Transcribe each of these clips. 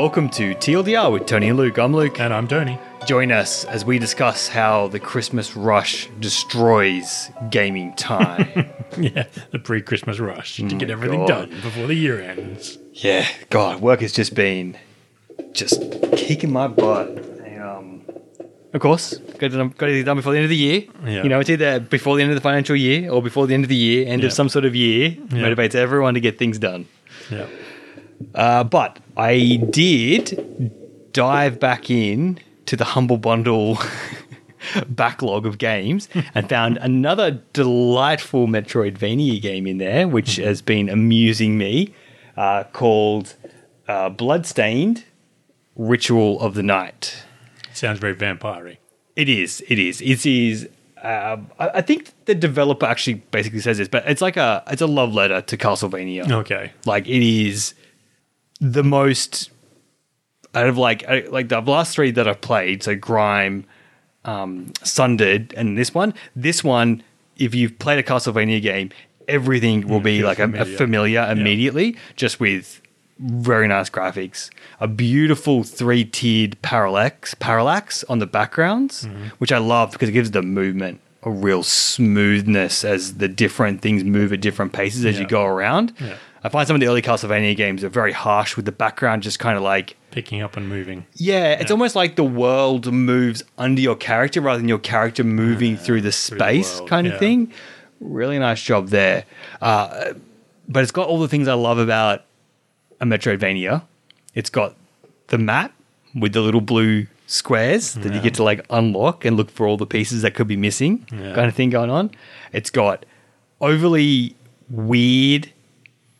welcome to TLDR with Tony and Luke. I'm Luke. And I'm Tony. Join us as we discuss how the Christmas rush destroys gaming time. Yeah, the pre Christmas rush to get everything God. done before the year ends. yeah, God, work has just been just kicking my butt. And, um, of course, got to, got get it done before the end of the year. Yeah. You know, it's either before the end of the financial year or before the end of the year, end Yeah. of some sort of year. Yeah. Motivates everyone to get things done. Yeah. Uh, but I did dive back in to the Humble Bundle backlog of games and found another delightful Metroidvania game in there, which has been amusing me, uh, called uh, Bloodstained Ritual of the Night. Sounds very vampire It is. It is. It is. Um, I, I think the developer actually basically says this, but it's like a it's a love letter to Castlevania. Okay. Like it is the most out of like like the last three that I've played. So Grime, um, Sundered, and this one. This one, if you've played a Castlevania game, everything will be feels like a, a familiar. familiar immediately, just with very nice graphics, a beautiful three tiered parallax parallax on the backgrounds, Mm-hmm. which I love because it gives the movement a real smoothness as the different things move at different paces as you go around. Yeah. I find some of the early Castlevania games are very harsh with the background just kind of like Picking up and moving. yeah, it's Yeah. almost like the world moves under your character rather than your character moving through the the space world, kind of yeah. thing. Really nice job there. Uh, but it's got all the things I love about a Metroidvania. It's got the map with the little blue squares that you get to like unlock and look for all the pieces that could be missing, Yeah. kind of thing going on. It's got overly weird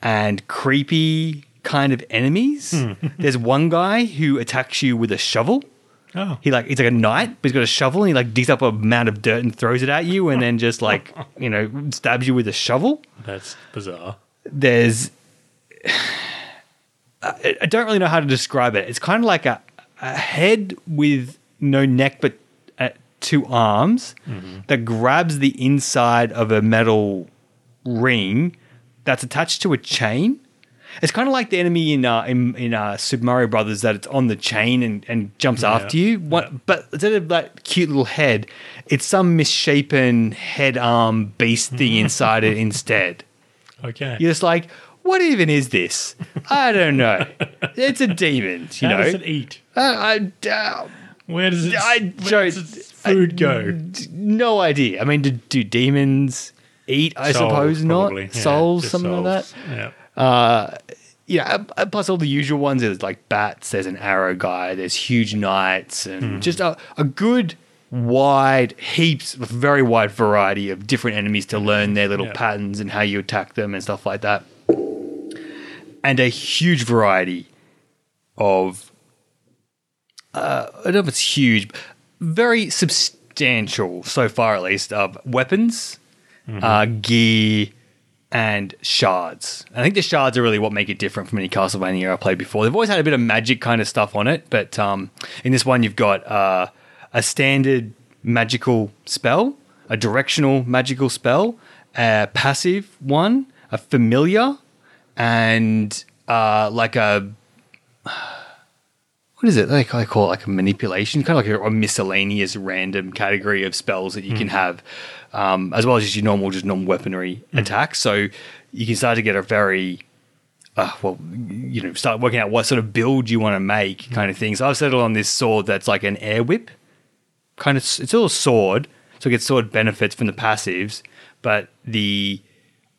and creepy kind of enemies. Hmm. There's one guy who attacks you with a shovel. Oh. He like he's like a knight, but he's got a shovel and he like digs up a mound of dirt and throws it at you, and then just like you know stabs you with a shovel. That's bizarre. There's I I don't really know how to describe it. It's kind of like a, a head with no neck but uh, two arms that grabs the inside of a metal ring that's attached to a chain. It's kind of like the enemy in uh, in, in uh, Super Mario Brothers that it's on the chain and, and jumps Yeah. after you. What, But instead of that cute little head, it's some misshapen head arm beast thing inside it instead. Okay. You're just like, what even is this? I don't know. It's a demon, you How know. does it eat? Uh, I, uh, Where does it? I where does its food go? d- no idea. I mean, do, do demons eat? I Souls, suppose not. Yeah, souls, something like that. Yeah. Uh, yeah, uh, plus all the usual ones. There's like bats. There's an arrow guy. There's huge knights, and Hmm. just a, a good wide heaps, very wide variety of different enemies to learn their little Yeah. patterns and how you attack them and stuff like that. And a huge variety of uh, I don't know if it's huge, but very substantial so far at least of weapons, uh, gear, and shards. I think the shards are really what make it different from any Castlevania I've played before. They've always had a bit of magic kind of stuff on it, but um, in this one you've got uh, a standard magical spell, a directional magical spell, a passive one, a familiar, and uh, like a what is it? They I call it like a manipulation, kind of like a, a miscellaneous random category of spells that you can have, um, as well as just your normal, just normal weaponry attacks. So you can start to get a very, uh, well, you know, start working out what sort of build you want to make, kind of thing. So I've settled on this sword that's like an air whip, kind of. It's all a sword, so it gets sword benefits from the passives, but the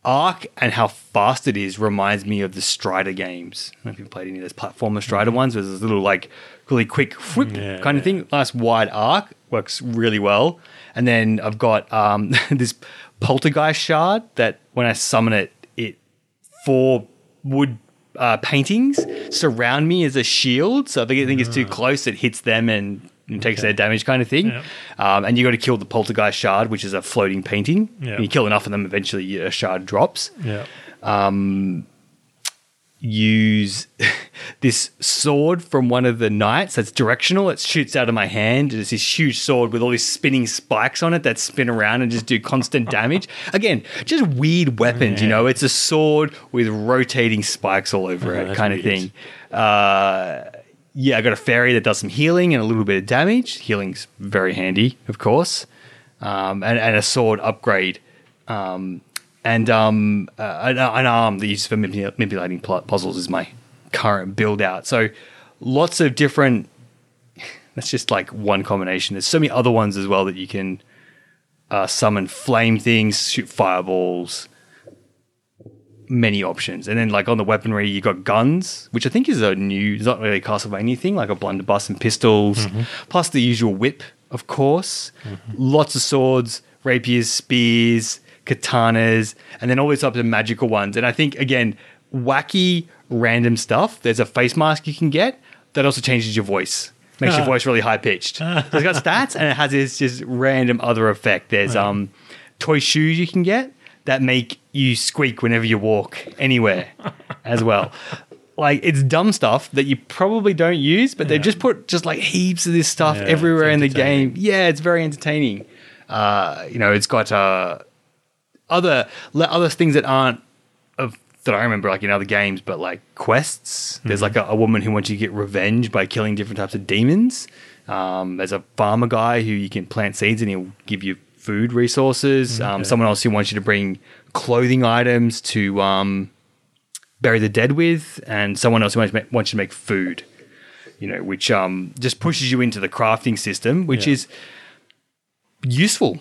arc and how fast it is reminds me of the Strider games. I don't know if you've played any of those platformer Strider ones. Where there's this little like really quick whoop Yeah, kind of thing. Nice wide arc works really well. And then I've got um, this poltergeist shard that when I summon it, it four wood uh, paintings surround me as a shield. So if I think it's too close, it hits them and, and takes Okay. their damage kind of thing. Um, and you got to kill the poltergeist shard, which is a floating painting. And you kill enough of them, eventually a shard drops. Yeah. Use this sword from one of the knights that's directional. It shoots out of my hand. It's this huge sword with all these spinning spikes on it that spin around and just do constant damage. Again, just weird weapons, you know. It's a sword with rotating spikes all over Oh, it, kind of weird. thing. Uh, yeah, I got a fairy that does some healing and a little bit of damage. Healing's very handy, of course, um, and, and a sword upgrade, um, and um, uh, an, an arm that uses for manipula- manipulating puzzles is my current build out. So lots of different. That's just like one combination. There's so many other ones as well that you can uh, summon flame things, shoot fireballs, many options. And then like on the weaponry, you got guns, which I think is a new, it's not really a Castlevania thing, like a blunderbuss and pistols, plus the usual whip, of course. Lots of swords, rapiers, spears, katanas, and then all these types of magical ones. And I think again, wacky, random stuff. There's a face mask you can get that also changes your voice. Makes your voice really high pitched. so it's got stats and it has this just random other effect. There's um toy shoes you can get that make you squeak whenever you walk anywhere as well. Like it's dumb stuff that you probably don't use, but they've just put just like heaps of this stuff Yeah, everywhere in the game. Yeah, it's very entertaining. Uh, you know, it's got uh, other other things that aren't of that I remember like in other games, but like quests. There's like a, a woman who wants you to get revenge by killing different types of demons. Um, there's a farmer guy who you can plant seeds and he'll give you food resources. Um, someone else who wants you to bring clothing items to um, bury the dead with, and someone else who wants, make, wants you to make food. You know, which um, just pushes you into the crafting system, which Yeah. is useful.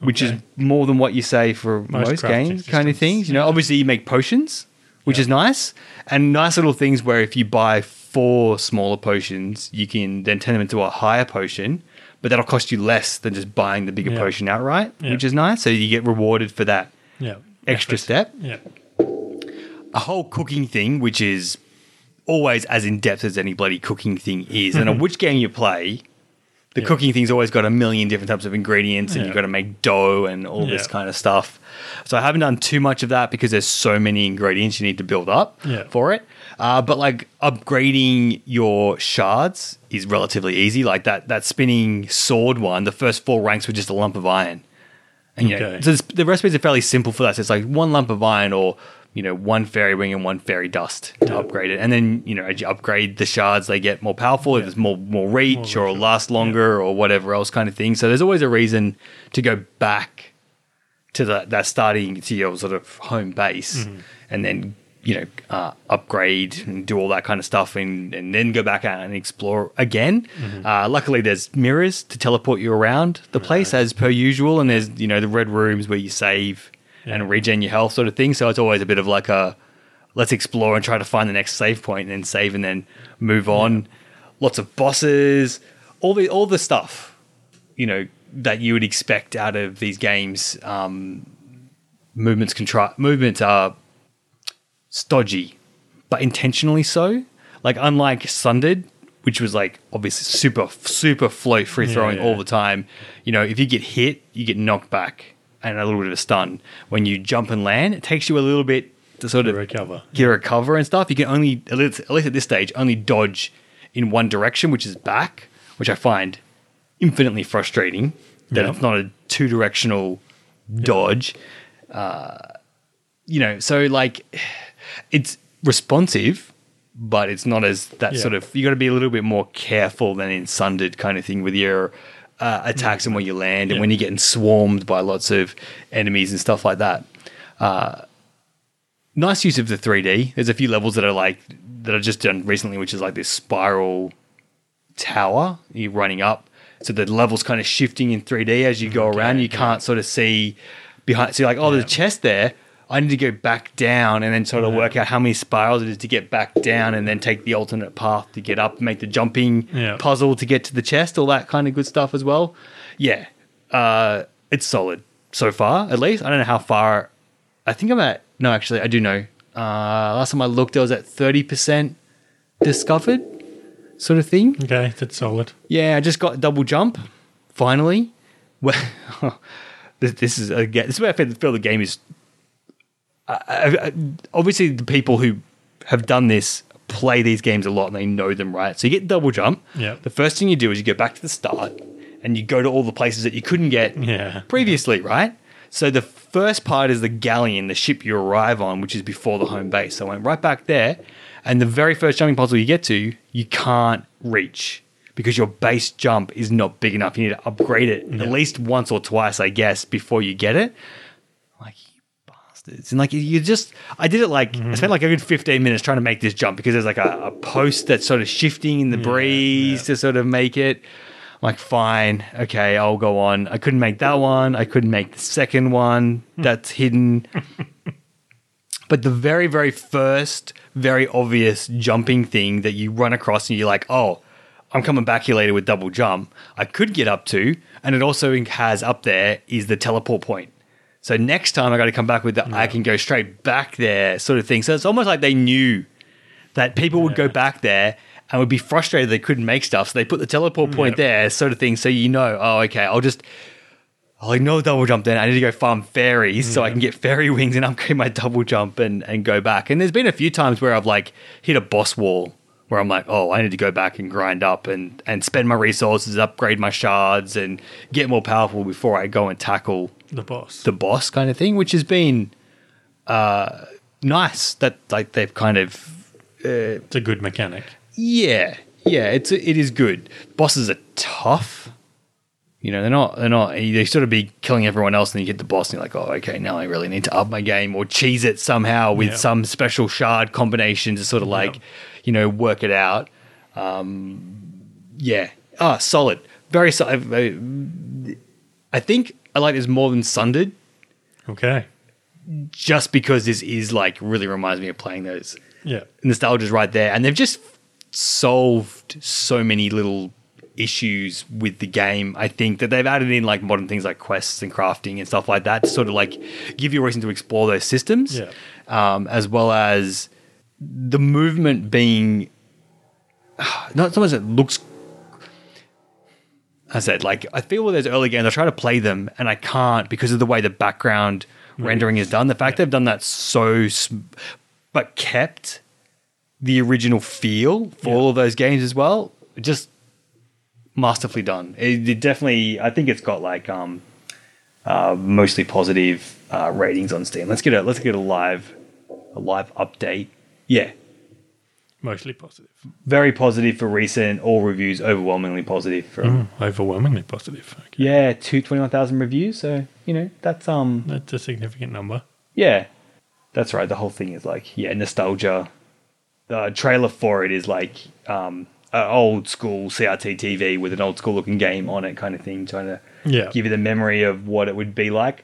Which is more than what you say for most, Most games, kind of things. You know, obviously you make potions, which Yeah. is nice, and nice little things where if you buy four smaller potions, you can then turn them into a higher potion, but that'll cost you less than just buying the bigger Yeah. potion outright, Yeah. which is nice. So you get rewarded for that Yeah. extra Effort. step. Yeah. A whole cooking thing, which is always as in depth as any bloody cooking thing is. and on which game you play, the Yeah. cooking thing's always got a million different types of ingredients, and Yeah. you've got to make dough and all this kind of stuff. So I haven't done too much of that because there's so many ingredients you need to build up Yeah. for it. Uh, but like upgrading your shards is relatively easy. Like that that spinning sword one, the first four ranks were just a lump of iron. And you know, Okay. so the recipes are fairly simple for that. So it's like one lump of iron or you know one fairy wing and one fairy dust to Yeah. upgrade it. And then you know as you upgrade the shards, they get more powerful. There's more more reach More or reach, last longer or whatever else kind of thing. So there's always a reason to go back to the, that starting to your sort of home base Mm-hmm. and then you know uh, upgrade and do all that kind of stuff and, and then go back out and explore again Mm-hmm. uh, luckily there's mirrors to teleport you around the place as per usual and there's you know the red rooms where you save Yeah. And regen your health sort of thing so it's always a bit of like a let's explore and try to find the next save point and then save and then move on lots of bosses all the all the stuff you know that you would expect out of these games. Um, movements contri- movements are stodgy, but intentionally so. Like unlike Sundered, which was like obviously super super float free throwing Yeah, all the time. You know, if you get hit, you get knocked back and a little bit of a stun. When you jump and land, it takes you a little bit to sort To of recover. get a recover and stuff. You can only, at least, at least at this stage, only dodge in one direction, which is back, which I find infinitely frustrating. That Yeah. it's not a two directional dodge. Uh, you know, so like it's responsive, but it's not as that Yeah. sort of. You got to be a little bit more careful than in Sundered kind of thing with your. Uh, attacks and where you land, and Yeah. when you're getting swarmed by lots of enemies and stuff like that nice use of the 3D. There's a few levels that are like that are just done recently, which is like this spiral tower you're running up. So the level's kind of shifting in 3D as you go Okay, around. You okay. can't sort of see behind. So you're like, oh, there's a chest there. I need to go back down and then sort of work out how many spirals it is to get back down and then take the alternate path to get up, make the jumping Yeah. puzzle to get to the chest, all that kind of good stuff as well. Yeah. Uh, it's solid so far, at least. I don't know how far. I think I'm at. No, actually, I do know. Uh, last time I looked, I was at 30% discovered, sort of thing. Okay, that's solid. Yeah, I just got double jump, finally. Well, this, this is again. This is where I feel the game is. Obviously, the people who have done this play these games a lot and they know them, right? So you get double jump. Yeah. The first thing you do is you go back to the start and you go to all the places that you couldn't get Yeah. previously, right? So the first part is the galleon, the ship you arrive on, which is before the home base. So I went right back there, And the very first jumping puzzle you get to, you can't reach because your base jump is not big enough. You need to upgrade it Yeah. at least once or twice, I guess, before you get it. Bastards. And like you just I did it like Mm-hmm. I spent like a good 15 minutes trying to make this jump because there's like a, a post that's sort of shifting in the breeze yeah. to sort of make it. I'm like, fine, okay, I'll go on. I couldn't make that one. I couldn't make the second one that's hidden. But the very, very first, very obvious jumping thing that you run across and you're like, oh, I'm coming back here later with double jump, I could get up to. And it also has up there is the teleport point. So next time I got to come back with that, I can go straight back there, sort of thing. So it's almost like they knew that people would go back there and would be frustrated they couldn't make stuff. So they put the teleport point Yep. there, sort of thing. So you know, oh, okay, I'll just, oh, I'll ignore double jump then. I need to go farm fairies so I can get fairy wings and upgrade my double jump and, and go back. And there's been a few times where I've like hit a boss wall where I'm like, oh, I need to go back and grind up and, and spend my resources, upgrade my shards and get more powerful before I go and tackle The boss. the boss kind of thing, which has been uh, nice that like they've kind of it's a good mechanic. yeah yeah it's it is good. Bosses are tough. You know they're not they're not they sort of be killing everyone else and you get the boss and you're like oh okay now I really need to up my game or cheese it somehow with some special shard combination to sort of like you know work it out. Um, yeah ah solid very solid. I think I like this more than Sundered Okay. just because this is like really reminds me of playing those. Yeah. Nostalgia's right there, and they've just solved so many little issues with the game. I think that they've added in like modern things like quests and crafting and stuff like that to sort of like give you a reason to explore those systems, Yeah. um, as well as the movement being not so much that looks. I said, like, I feel with those early games, I try to play them and I can't because of the way the background rendering is done. The fact they've done that so, sm- but kept the original feel for all of those games as well, just masterfully done. It, it definitely, I think it's got like um, uh, mostly positive uh, ratings on Steam. Let's get a let's get a live a live update. Yeah, Mostly positive. very positive for recent. All reviews overwhelmingly positive from Overwhelmingly positive. Okay. yeah, two twenty one thousand reviews. So you know that's um That's a significant number. yeah, that's right. The whole thing is like yeah, nostalgia. The trailer for it is like um an old school CRT TV with an old school looking game on it, kind of thing, trying to Yeah. give you the memory of what it would be like.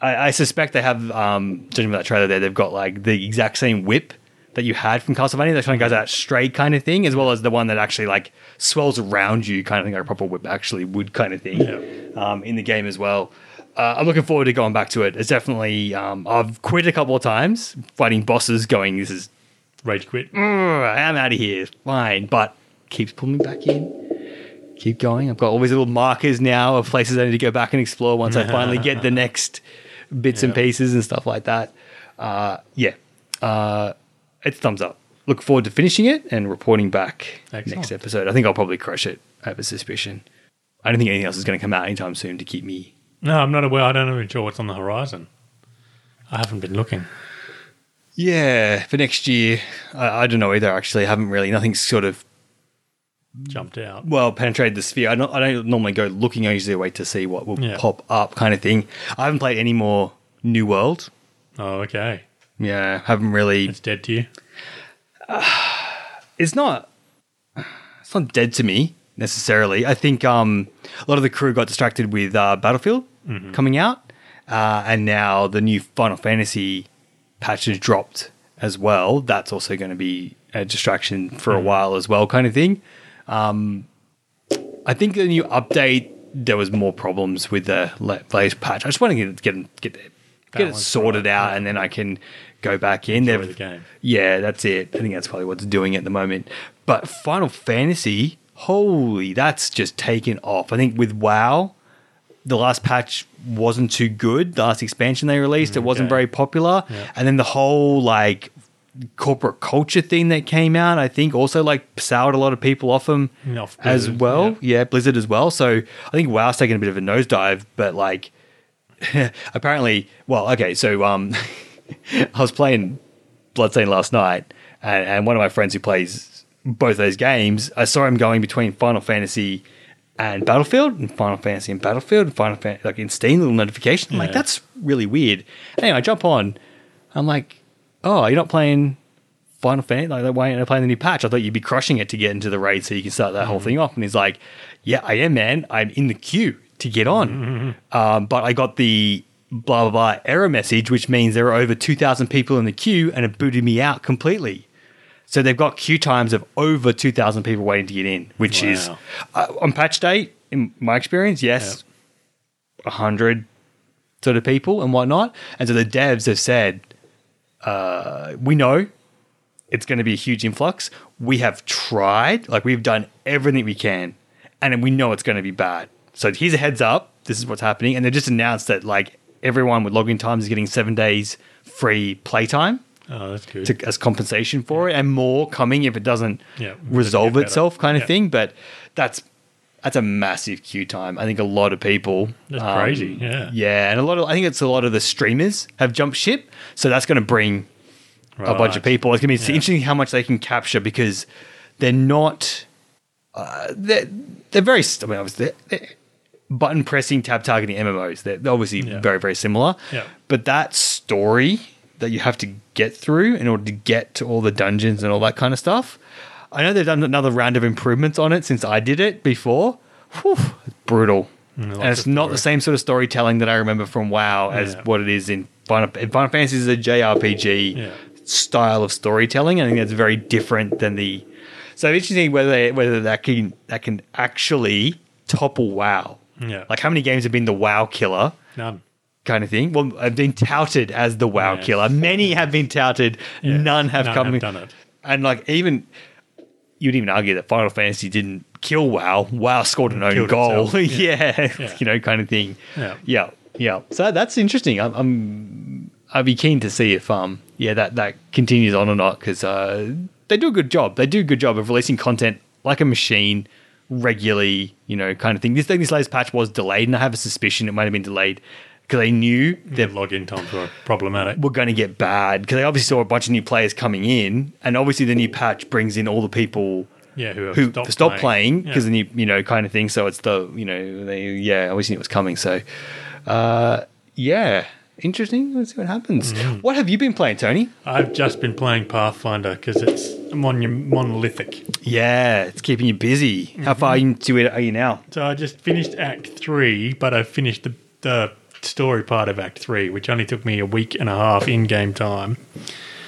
I, I suspect they have, um, judging by that trailer there, they've got like the exact same whip that you had from Castlevania that kind of goes out straight kind of thing, as well as the one that actually like swells around you kind of thing, like a proper whip actually would kind of thing Yeah. um, in the game as well. Uh, I'm looking forward to going back to it. It's definitely, um, I've quit a couple of times fighting bosses going, this is, Rage quit. I'm out of here, fine, but keeps pulling me back in keep going. I've got all these little markers now of places I need to go back and explore once I finally get the next bits and pieces and stuff like that. Uh, yeah, uh, it's thumbs up. Look forward to finishing it and reporting back Excellent. next episode. I think I'll probably crush it. I have a suspicion. I don't think anything else is going to come out anytime soon to keep me. No, I'm not aware. I don't even sure what's on the horizon. I haven't been looking. Yeah, for next year, I, I don't know either. Actually, I haven't really. Nothing's sort of Jumped out. well penetrated the sphere. I don't, I don't normally go looking. I usually wait to see what will Yeah. pop up, kind of thing. I haven't played any more New World. Oh, okay. Yeah, haven't really. It's dead to you. It's not. It's not dead to me necessarily. I think um, a lot of the crew got distracted with uh, Battlefield coming out, uh, and now the new Final Fantasy patch has dropped as well. That's also going to be a distraction for a while as well, kind of thing. Um, I think the new update there was more problems with the la- latest patch. I just want to get get get, get it sorted right, out, yeah. and then I can go back in. Enjoy They've- the game. yeah, that's it. I think that's probably what's doing at the moment. But Final Fantasy, holy, that's just taken off. I think with WoW, the last patch wasn't too good. The last expansion they released, it wasn't very popular. Yeah. And then the whole like corporate culture thing that came out, I think also like soured a lot of people off them Off as well. Yeah. Blizzard as well. So I think WoW's taken a bit of a nosedive, but like apparently, well, okay, so um, I was playing Bloodstained last night, and, and one of my friends who plays both those games, I saw him going between Final Fantasy and Battlefield, and Final Fantasy and Battlefield, and Final Fantasy like in Steam little notification. I'm like, that's really weird. Anyway, I jump on. I'm like, oh, you're not playing Final Fantasy? Like, why aren't you playing the new patch? I thought you'd be crushing it to get into the raid so you can start that whole thing off. And he's like, yeah, I am, man. I'm in the queue to get on. Um, but I got the blah, blah, blah error message, which means there are over 2,000 people in the queue and it booted me out completely. So they've got queue times of over 2,000 people waiting to get in, which is uh, on patch day, in my experience, yes, a 100 sort of people and whatnot. And so the devs have said, uh, we know it's going to be a huge influx. We have tried, like we've done everything we can, and we know it's going to be bad. So here's a heads up. This is what's happening, and they just announced that like everyone with login times is getting seven days free playtime Oh, that's good. to, as compensation for it, and more coming if it doesn't Yeah, resolve itself, kind of Yeah. thing. But that's that's a massive queue time. I think a lot of people. That's um, crazy, yeah. yeah, and a lot of I think it's a lot of the streamers have jumped ship, so that's going to bring a bunch of people. It's going to be Yeah. interesting how much they can capture because they're not. Uh, they're, they're very. I mean, obviously, they're, they're button pressing, tab targeting MMOs. They're, obviously Yeah. very, very similar. Yeah. But that story that you have to get through in order to get to all the dungeons and all that kind of stuff. I know they've done another round of improvements on it since I did it before. Whew, it's brutal. Mm, and it's not the same sort of storytelling that I remember from WoW as Yeah. what it is in Final, in Final Fantasy is a JRPG Yeah. style of storytelling. I think that's very different than the. So it's interesting whether they, whether that can that can actually topple WoW. Yeah. Like how many games have been the WoW killer None. kind of thing? Well, have been touted as the WoW Yeah. killer. Many have been touted. Yeah. None have None come. have done it. And like even you'd even argue that Final Fantasy didn't kill WoW. WoW scored an own goal. yeah. Yeah. you know, kind of thing. Yeah. yeah, yeah. So that's interesting. I'm, I'm I'd be keen to see if um yeah that that continues on or not because uh, they do a good job. They do a good job of releasing content like a machine regularly. You know, kind of thing. This thing, this latest patch was delayed, and I have a suspicion it might have been delayed because they knew Their that login times were problematic. We're going to get bad because they obviously saw a bunch of new players coming in, and obviously the new patch brings in all the people Yeah, who who stopped, stopped playing Yeah. because the new you know kind of thing. So it's the you know they yeah obviously knew it was coming. So uh, yeah, interesting. Let's see what happens. Mm-hmm. What have you been playing, Tony? I've just been playing Pathfinder because it's mon- monolithic. Yeah, it's keeping you busy. How far Mm-hmm. into it are you now? So I just finished Act Three, but I finished the, the story part of Act Three, which only took me a week and a half in game time.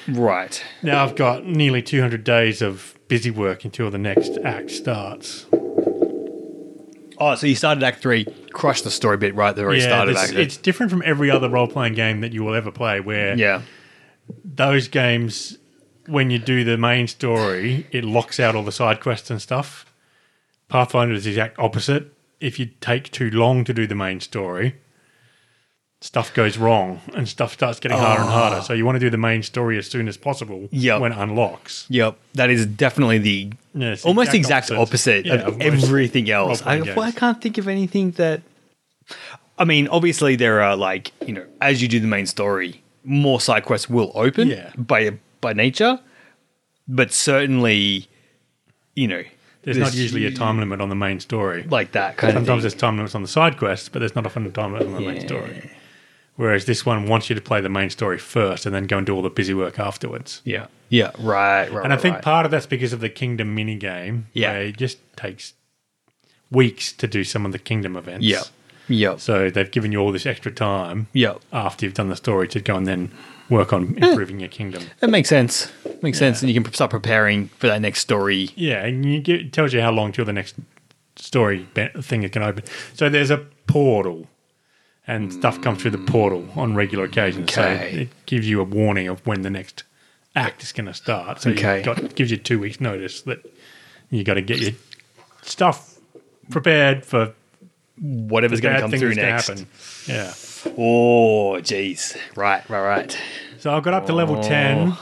Right. Now I've got nearly 200 days of busy work until the next act starts. Oh, so you started Act Three, crushed the story bit right there. the very start of this- Act Three. it's different from every other role playing game that you will ever play, where Yeah. those games, when you do the main story, it locks out all the side quests and stuff. Pathfinder is the exact opposite. If you take too long to do the main story, stuff goes wrong and stuff starts getting harder and harder. Ah. So you want to do the main story as soon as possible Yep. when it unlocks. Yep. That is definitely the Yeah, almost the exact exact opposite, Yeah, of, of everything else. I, well, I can't think of anything that. I mean, obviously there are like you know, as you do the main story, more side quests will open Yeah. by by nature, but certainly, you know, There's not usually a time limit on the main story. like that kind Sometimes of thing. there's time limits on the side quests, but there's not often a time limit on the main story. Whereas this one wants you to play the main story first and then go and do all the busy work afterwards. Yeah, yeah, right, right. And I right, think right. part of that's because of the Kingdom mini game. Yeah. it just takes weeks to do some of the Kingdom events. yeah, yeah, So they've given you all this extra time yeah. after you've done the story to go and then work on eh. improving your kingdom. That makes sense. Makes sense, and you can start preparing for that next story. Yeah, and you get, it tells you how long till the next story thing it can open. So there's a portal, and stuff comes through the portal on regular occasions. Okay. So it gives you a warning of when the next act is going to start. So Okay. got, it gives you two weeks' notice that you got to get your stuff prepared for Whatever's going to come through next. happen. Yeah. Oh, jeez. Right, right, right. So I've got up to level 10.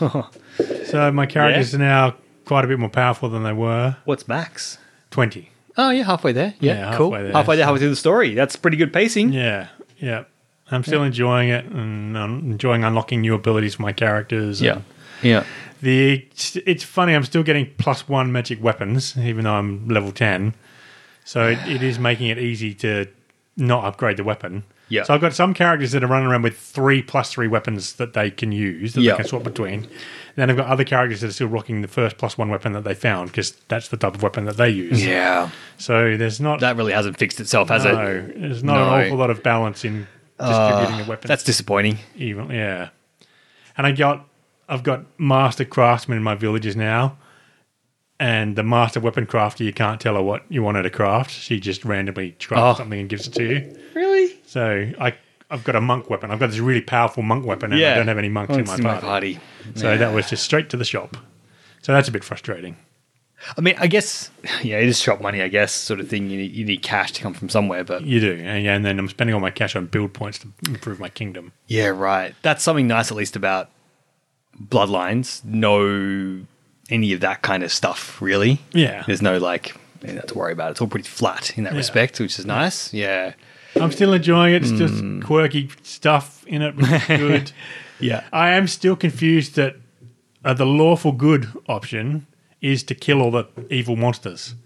So my characters are now quite a bit more powerful than they were. What's max? 20. Oh, yeah, halfway there. Yeah, Yeah, cool. halfway there, halfway there, so- halfway through the story. That's pretty good pacing. Yeah, yeah. I'm still enjoying it and um, enjoying unlocking new abilities for my characters. Yeah, yeah. The it's funny. I'm still getting plus one magic weapons, even though I'm level ten. So it, it is making it easy to not upgrade the weapon. Yeah. So I've got some characters that are running around with three plus three weapons that they can use that Yeah. they can swap between. Then I've got other characters that are still rocking the first plus one weapon that they found because that's the type of weapon that they use. Yeah. So there's not That really hasn't fixed itself, has it? no, it? there's not No. an awful lot of balance in distributing the ah, weapons. That's disappointing. even yeah. And I got I've got master craftsmen in my villages now. And the master weapon crafter, you can't tell her what you want her to craft. She just randomly crafts Oh. something and gives it to you. Really? So I I've got a monk weapon. I've got this really powerful monk weapon, and I don't have any monks oh, in my party. party. So that was just straight to the shop. So that's a bit frustrating. I mean, I guess, yeah, it is shop money, I guess, sort of thing. You need, you need cash to come from somewhere, but You do, and, yeah, and then I'm spending all my cash on build points to improve my kingdom. yeah, right. That's something nice, at least, about Bloodlines. No, any of that kind of stuff, really. Yeah, There's no, like, you to worry about. It's all pretty flat in that Yeah. respect, which is nice. Yeah. I'm still enjoying it. It's Hmm. just quirky stuff in it, which is good. Yeah. I am still confused that uh, the lawful good option is to kill all the evil monsters.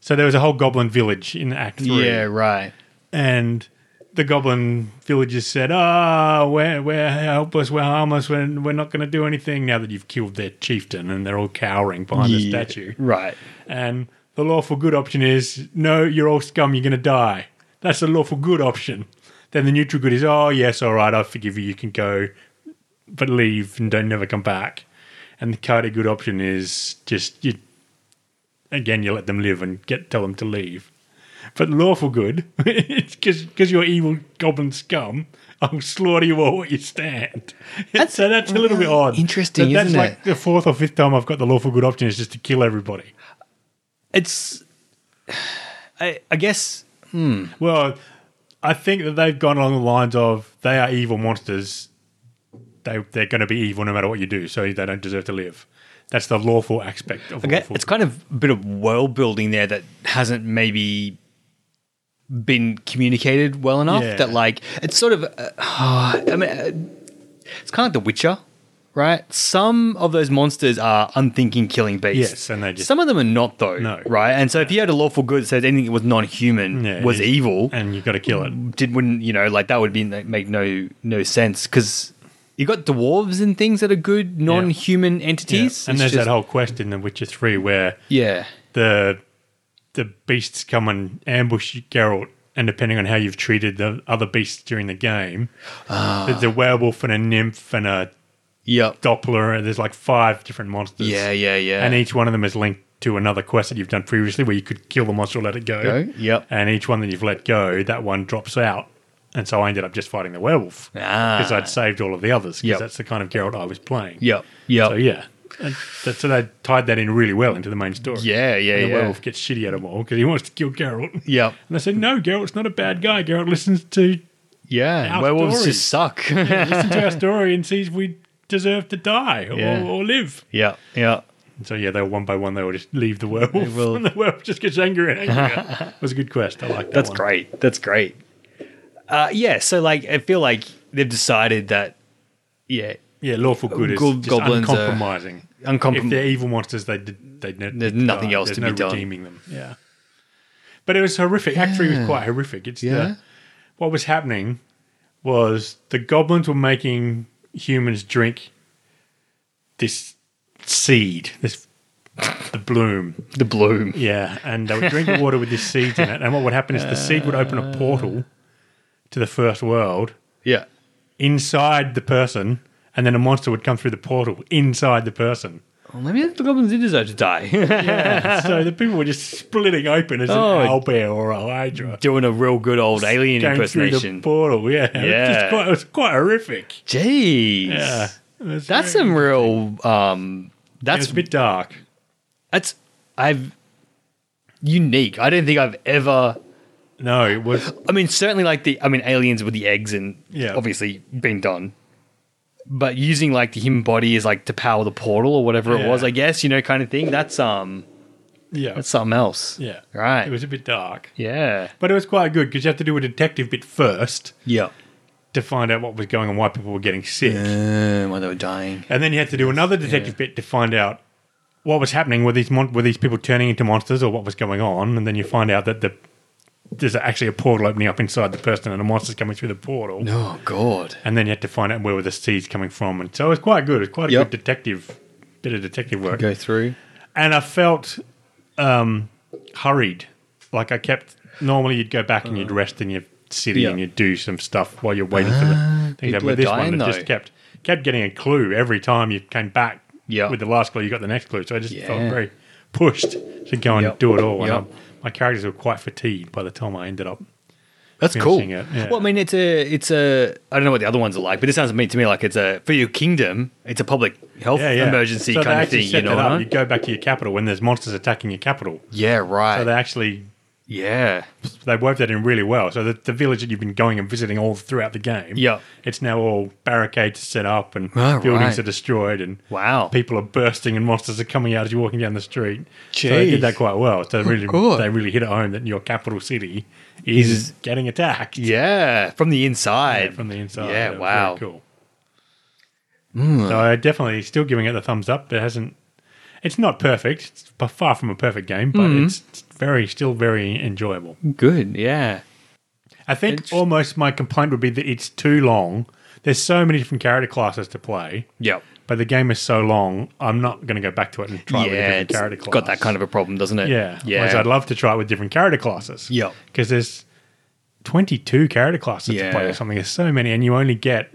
So there was a whole goblin village in Act Three, Yeah, right. and the goblin villagers said, "Ah, we're we're helpless, we're harmless, we're, we're not going to do anything." Now that you've killed their chieftain, and they're all cowering behind the statue, Right. and the lawful good option is, "No, you're all scum, you're going to die." That's the lawful good option. Then the neutral good is, "Oh yes, all right, I forgive you, you can go, but leave and don't never come back." And the chaotic good option is just you. Again, you let them live and get tell them to leave. But lawful good, it's because you're evil goblin scum. I'll slaughter you all where you stand. so that's a little bit mm. odd. interesting, But that's isn't like it? the fourth or fifth time I've got the lawful good option is just to kill everybody. It's, I, I guess, hmm. Well, I think that they've gone along the lines of they are evil monsters. They they're going to be evil no matter what you do, so they don't deserve to live. That's the lawful aspect of Okay, lawful. it's kind of a bit of world building there that hasn't maybe been communicated well enough. Yeah. That like it's sort of, uh, I mean, uh, it's kind of like The Witcher, right? Some of those monsters are unthinking killing beasts. Yes, and they just- some of them are not though. No. right? And so if you had a lawful good that says anything that was non-human Yeah, was it- evil, and you've got to kill it. did wouldn't you know like that would be make no no sense because. You got dwarves and things that are good non-human entities, And It's there's just- that whole quest in The Witcher Three where yeah, the the beasts come and ambush Geralt, and depending on how you've treated the other beasts during the game, Ah. there's a werewolf and a nymph and a yep, Doppler, and there's like five different monsters. yeah, yeah, yeah, And each one of them is linked to another quest that you've done previously where you could kill the monster or let it go. Go, yep. And each one that you've let go, that one drops out. And so I ended up just fighting the werewolf Ah. because I'd saved all of the others because Yep. that's the kind of Geralt I was playing. Yep. Yep. So yeah. And that, so they tied that in really well into the main story. Yeah, yeah, And the yeah. werewolf gets shitty at them all because he wants to kill Geralt. Yep. And they said, no, Geralt's not a bad guy. Geralt listens to Yeah. Our Werewolves stories. just suck. listen to our story and sees we deserve to die or, Yeah. or live. yeah. Yeah. And so yeah, they one by one. They will just leave the werewolf, and the werewolf just gets angrier and angrier. it was a good quest. I like that. That's one. great. That's great. Uh, yeah. So like, I feel like they've decided that. Yeah. Yeah, lawful good is goblins are uncompromising. uncomprom- If they're evil monsters, they did- they ne- There's nothing else There's to no be done. redeeming them. Yeah, but it was horrific. Act three was quite horrific. It's Yeah. the, what was happening was the goblins were making humans drink this seed, this the bloom. The bloom. Yeah, and they would drink the water with this seeds in it. And what would happen is the seed would open a portal to the first world Yeah. inside the person, and then a monster would come through the portal inside the person. Well, maybe the goblins did deserve to die. Yeah, so the people were just splitting open as Oh. an owlbear or a hydra. Doing a real good old alien Came through the impersonation. portal, yeah. It was, Yeah. just quite, it was quite horrific. Jeez. Yeah. It was That's very- some real. Um. It That's a bit dark. that's I've unique. I don't think I've ever. No, it was. I mean, certainly like the. I mean, aliens with the eggs and Yeah. obviously been done. But using like the human body is like to power the portal or whatever it Yeah. was, I guess you know, kind of thing. That's um, Yeah. that's something else. yeah. Right. It was a bit dark. Yeah. But it was quite good because you have to do a detective bit first Yeah. to find out what was going on, why people were getting sick. Uh, while they were dying. And then you had to do another detective bit to find out what was happening. Were these mon- were these people turning into monsters, or what was going on? And then you find out that the there's actually a portal opening up inside the person, and a monsters coming through the portal. Oh God. And then you had to find out where were the seeds coming from, and so it was quite good. It was quite a Yep. good detective bit of detective work. Go through. And I felt um, hurried. Like I kept. Normally, you'd go back and you'd rest in your city Yeah. and you'd do some stuff while you're waiting for the thing. people But are this dying, one, it though. just kept kept getting a clue every time you came back. Yeah. With the last clue, you got the next clue. So I just felt very pushed to go and Yep. do it all. And Yep. I'm- my characters were quite fatigued by the time I ended up. That's cool. it, yeah. Well, I mean, it's a, it's a. I don't know what the other ones are like, but it sounds to me, to me like it's a for your kingdom. It's a public health Yeah, yeah. emergency so kind of actually thing. You know, that up. huh? You go back to your capital when there's monsters attacking your capital. yeah, right. So they actually yeah, they worked that in really well. So the, the village that you've been going and visiting all throughout the game, Yep. it's now all barricades set up and Oh, buildings right. are destroyed and wow. people are bursting and monsters are coming out as you're walking down the street. So they did that quite well. So they really, they really hit it home that your capital city is Is- getting attacked Yeah, from the inside. Yeah, from the inside. Yeah, wow. Cool. Hmm. So I definitely still giving it the thumbs up. It hasn't. It's not perfect. It's far from a perfect game, but Hmm. it's it's very still very enjoyable. Good. Yeah. I think It's- almost my complaint would be that it's too long. There's so many different character classes to play, Yep. but the game is so long. I'm not going to go back to it and try it with a yeah, different it's character class. got that kind of a problem, doesn't it? yeah. Yeah. Whereas I'd love to try it with different character classes. Yep. because there's 22 character classes to play or something. There's so many, and you only get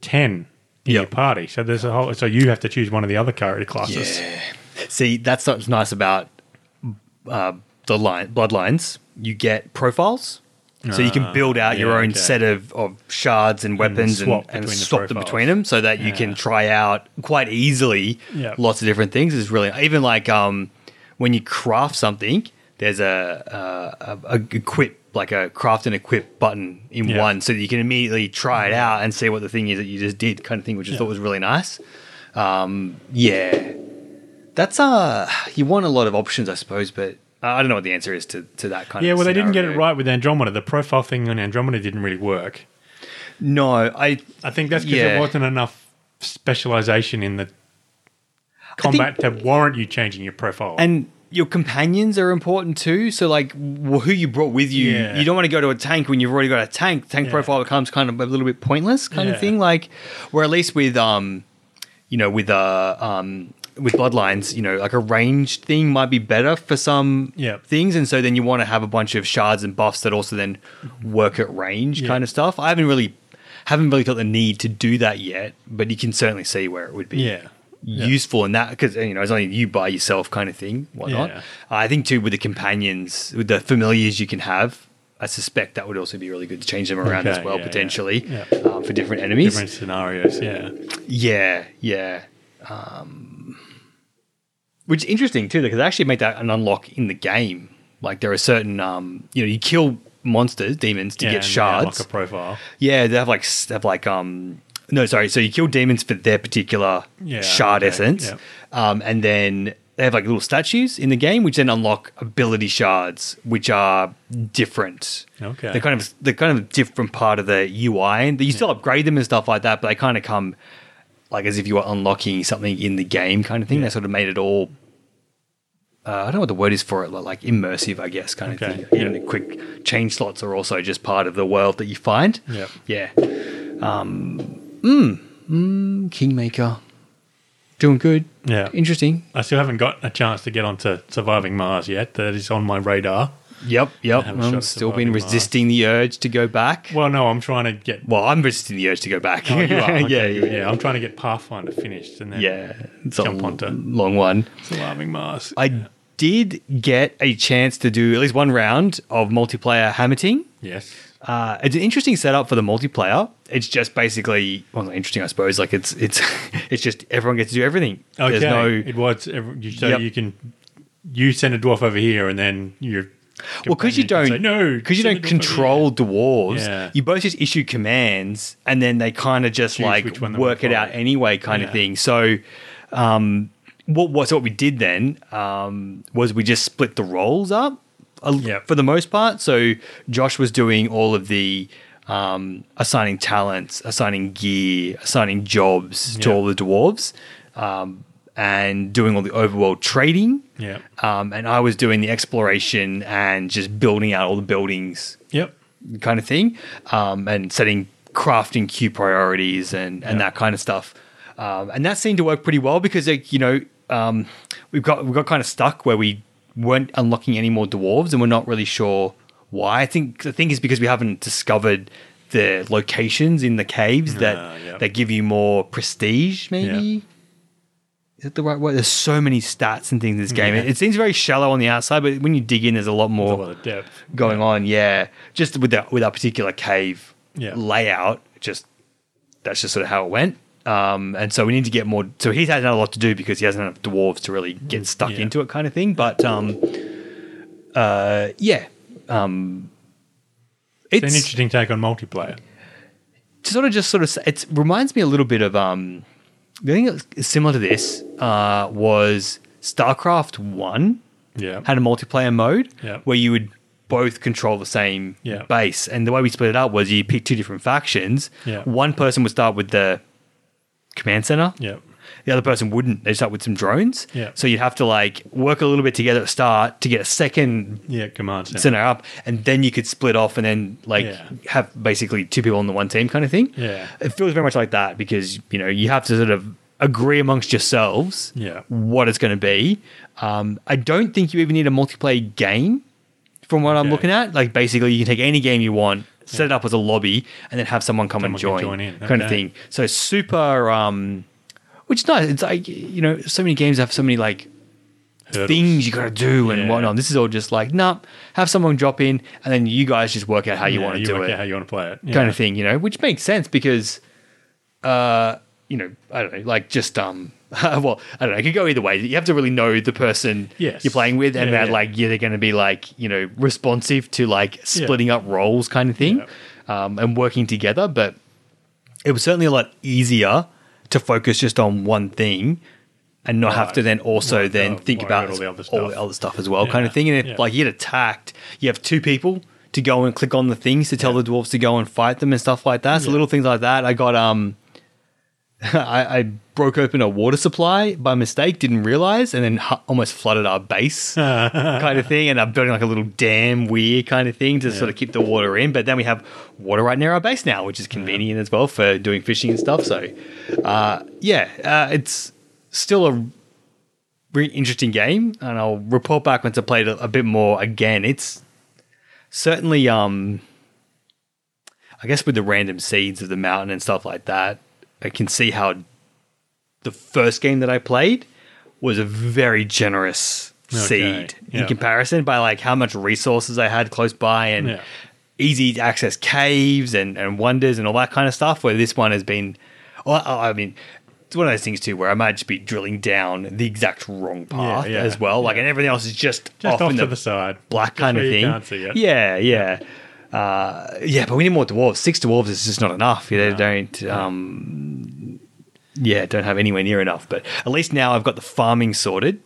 10 in Yep. your party. So there's a whole. So you have to choose one of the other character classes. Yeah. See, that's what's nice about uh, the line bloodlines. You get profiles. So you can Ah, build out your yeah, own okay. set of, of shards and weapons and, swap and between the them between them so that you Yeah. can try out quite easily Yeah. lots of different things. Is really even like um, when you craft something, there's a, a, a equip like a craft and equip button in Yeah. one, so that you can immediately try it out and see what the thing is that you just did, kind of thing, which I thought was really nice. Um, yeah, that's uh, you want a lot of options, I suppose, but I don't know what the answer is to, to that kind Yeah, of. Yeah, well, they didn't get it right with Andromeda. The profile thing on Andromeda didn't really work. No, I I think that's because Yeah. there wasn't enough specialization in the combat to warrant you changing your profile. and your companions are important too. So like who you brought with you, Yeah. you don't want to go to a tank when you've already got a tank. Tank Yeah. profile becomes kind of a little bit pointless, kind Yeah. of thing. Like where at least with um, you know, with uh um. With bloodlines, you know, like a ranged thing might be better for some Yep. things, and so then you want to have a bunch of shards and buffs that also then work at range, Yeah. kind of stuff. I haven't really, haven't really felt the need to do that yet, but you can certainly see where it would be yeah. Yeah. useful in that because you know it's only you by yourself kind of thing whatnot Yeah. i think too with the companions with the familiars you can have i suspect that would also be really good to change them around Okay, as well yeah, potentially yeah. Um, for different enemies Different scenarios, yeah. yeah yeah um, which is interesting too because they actually make that an unlock in the game like there are certain um, you know you kill monsters demons to yeah, get shards Unlock a profile. yeah, they have like they have like um no sorry, so you kill demons for their particular Yeah, shard okay, essence, yep. um, and then they have like little statues in the game which then unlock ability shards which are different. Okay. they're kind of they're kind of a different part of the UI, and you still upgrade them and stuff like that, but they kind of come like as if you were unlocking something in the game kind of thing. They sort of made it all. Uh, I don't know what the word is for it, like, immersive, I guess, kind Okay, of thing. yeah. Even the quick change slots are also just part of the world that you find. Yeah, Yeah. Um, mm, mm, Kingmaker. Doing good. Yeah. Interesting. I still haven't got a chance to get onto Surviving Mars yet. That is on my radar. Yep, yep. I'm still been Mars. resisting the urge to go back. Well, no, I'm trying to get. Well, I'm resisting the urge to go back. Oh, you are? Okay, yeah, yeah, yeah, I'm trying to get Pathfinder finished and then yeah. It's Jump a onto- long one. Surviving Mars. I did get a chance to do at least one round of multiplayer hammerting. yes. Uh, it's an interesting setup for the multiplayer. It's just basically well, not interesting, I suppose. Like it's it's it's just everyone gets to do everything. Okay. There's no it was every- so Yep. you can you send a dwarf over here and then you. well because you don't no because you don't control dwarves. Yeah. You both just issue commands, and then they kind of just Choose like work it out anyway, kind Yeah. of thing. So. Um, what was what we did then um, was we just split the roles up uh, Yep. for the most part. So Josh was doing all of the um, assigning talents, assigning gear, assigning jobs to all the dwarves, um, and doing all the overworld trading. Yeah. Um, and I was doing the exploration and just building out all the buildings Yep. kind of thing, um, and setting crafting queue priorities and, and that kind of stuff. Um, and that seemed to work pretty well because like, you know um, we've got we got kind of stuck where we weren't unlocking any more dwarves and we're not really sure why. I think the thing is because we haven't discovered the locations in the caves that Ah, yeah. that give you more prestige. Maybe Yeah. is it the right word? There's so many stats and things in this game. Yeah. It, it seems very shallow on the outside, but when you dig in, there's a lot more a lot of depth. going on. Yeah, just with that with that particular cave Yeah. layout, just that's just sort of how it went. Um, and so we need to get more. So he's had a lot to do because he hasn't enough dwarves to really get stuck Yeah. into it, kind of thing. But um, uh, yeah, um, It's an interesting take on multiplayer. sort of just sort of it reminds me a little bit of um, the thing that's similar to this uh, was StarCraft One Yeah. had a multiplayer mode Yeah. where you would both control the same Yeah. base. And the way we split it up was you pick two different factions. Yeah. One person would start with the command center. yeah. The other person wouldn't. They start with some drones. Yeah. So you'd have to like work a little bit together at start to get a second Yeah. Command center. center up, and then you could split off and then like Yeah. have basically two people on the one team kind of thing. Yeah. It feels very much like that because you know you have to sort of agree amongst yourselves Yeah. what it's going to be. Um, I don't think you even need a multiplayer game from what I'm Okay. looking at. Like basically, you can take any game you want, set it up as a lobby, and then have someone come and join, join in. kind of thing. So super, um, which is nice. It's like you know, so many games have so many like Hurdles. things you got to do and Yeah. whatnot. This is all just like, nah, have someone drop in, and then you guys just work out how you Yeah, want to do it how you want to play it. kind of thing, you know, which makes sense because, uh, you know, I don't know, like just um, well, I don't know, it could go either way. You have to really know the person Yes. you're playing with, and Yeah, that yeah. like yeah, they're going to be like you know responsive to like splitting up roles kind of thing, um, and working together. But it was certainly a lot easier to focus just on one thing. And not have to then also Right, then uh, think about all the other all the stuff. other stuff as well, kind of thing. And if yeah. like you get attacked, you have two people to go and click on the things to tell Yeah. the dwarves to go and fight them and stuff like that. So Yeah. little things like that. I got um, I, I broke open a water supply by mistake, didn't realize, and then hu- almost flooded our base, kind of thing. And I'm building like a little dam weir kind of thing to sort of keep the water in. But then we have water right near our base now, which is convenient as well for doing fishing and stuff. So, uh, yeah, uh, it's still a really interesting game, and I'll report back once I played it a bit more again. It's certainly, um, I guess, with the random seeds of the mountain and stuff like that, I can see how the first game that I played was a very generous Okay, seed in comparison by like how much resources I had close by and Yeah. easy to access caves and, and wonders and all that kind of stuff. Where this one has been, well, I mean, it's one of those things too where I might just be drilling down the exact wrong path yeah, as well. Like, and everything else is just, Just off, off, in to the, the side. black kind of thing. can't see it. Yeah, yeah. Uh, yeah, but we need more dwarves. Six dwarves is just not enough. They No. don't, um, yeah, don't have anywhere near enough. But at least now I've got the farming sorted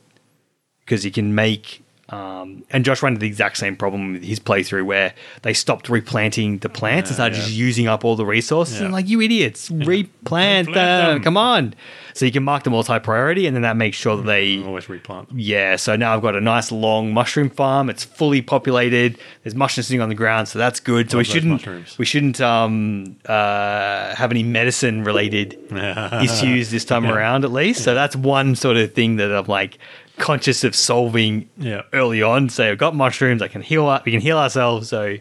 because you can make. Um, and Josh ran into the exact same problem with his playthrough where they stopped replanting the plants and started yeah. just using up all the resources. Yeah. And like, you idiots, replant, Replant them. them. Come on. So you can mark them all as high priority and then that makes sure that they Always replant. yeah, so now I've got a nice long mushroom farm. It's fully populated. There's mushrooms sitting on the ground, so that's good. So Love we shouldn't mushrooms. we shouldn't um, uh, have any medicine related issues this time Yeah. around, at least. So that's one sort of thing that I'm like conscious of solving Yeah. early on. So I've got mushrooms, I can heal. Up, we can heal ourselves. So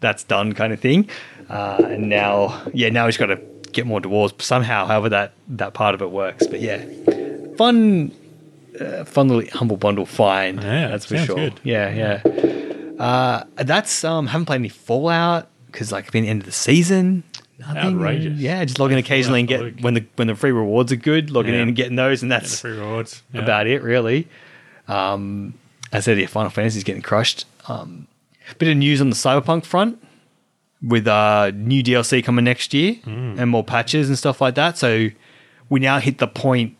that's done, kind of thing. Uh, and now, yeah, now he's got to get more dwarves somehow. However that that part of it works. But yeah, fun, uh, fun little humble bundle. Fine, Yeah, that's for sure. good. Yeah, yeah. Uh, that's um, haven't played any Fallout because like been end of the season. Nothing. Outrageous. Yeah, just logging occasionally and get when the when the free rewards are good, logging Yeah. in and getting those, and And that's free rewards. Yeah. about it really. Um, I said, yeah, Final Fantasy is getting crushed. Um, bit of news on the Cyberpunk front with uh, new DLC coming next year Mm. and more patches and stuff like that. So we now hit the point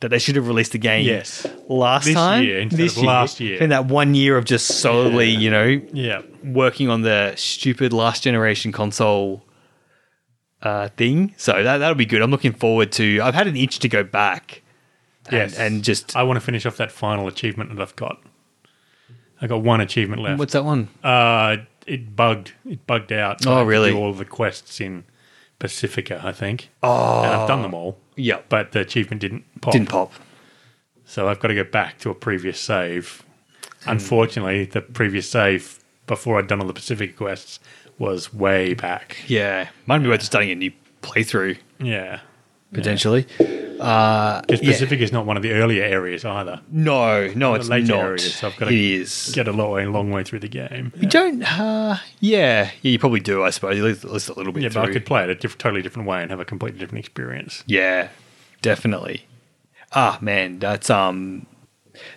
that they should have released the game Yes. last This time. year instead of last year. In that one year of just solely, Yeah. you know, Yeah. working on the stupid last generation console uh, thing. So that that'll be good. I'm looking forward to. I've had an itch to go back. and- Yes. and, just I want to finish off that final achievement that I've got. I got one achievement left. what's that one? Uh, it bugged. It bugged out. Oh, I really? Do all the quests in Pacifica, I think, Oh, and I've done them all, yeah, but the achievement didn't pop. didn't pop. So I've got to go back to a previous save. Hmm. Unfortunately, the previous save before I'd done all the Pacific quests was way back. Yeah, might be worth just starting a new playthrough Yeah. potentially. Uh, Because yeah. Pacific is not one of the earlier areas either. No, no, it's later not. areas, so I've gotta is. Get a long way, long way through the game. You don't. Uh, yeah, yeah, you probably do. I suppose at least, at least a little bit. Yeah, but I through. could play it a diff- totally different way and have a completely different experience. Yeah, definitely. Ah, man, that's um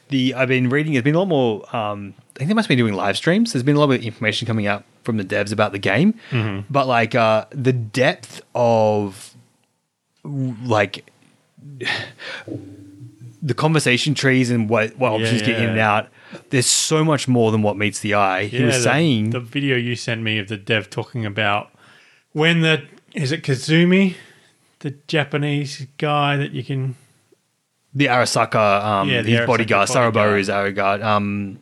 the I've been reading. There's been a lot more. Um, I think they must be doing live streams. There's been a lot of information coming out from the devs about the game, but like uh, the depth of like the conversation trees and what what options get in and out. There's so much more than what meets the eye. he was the, saying, the video you sent me of the dev talking about when the is it Kazumi, the Japanese guy that you can the Arasaka, um, Yeah, the his Arasaka bodyguard, bodyguard. Saraboru's Aragard, um,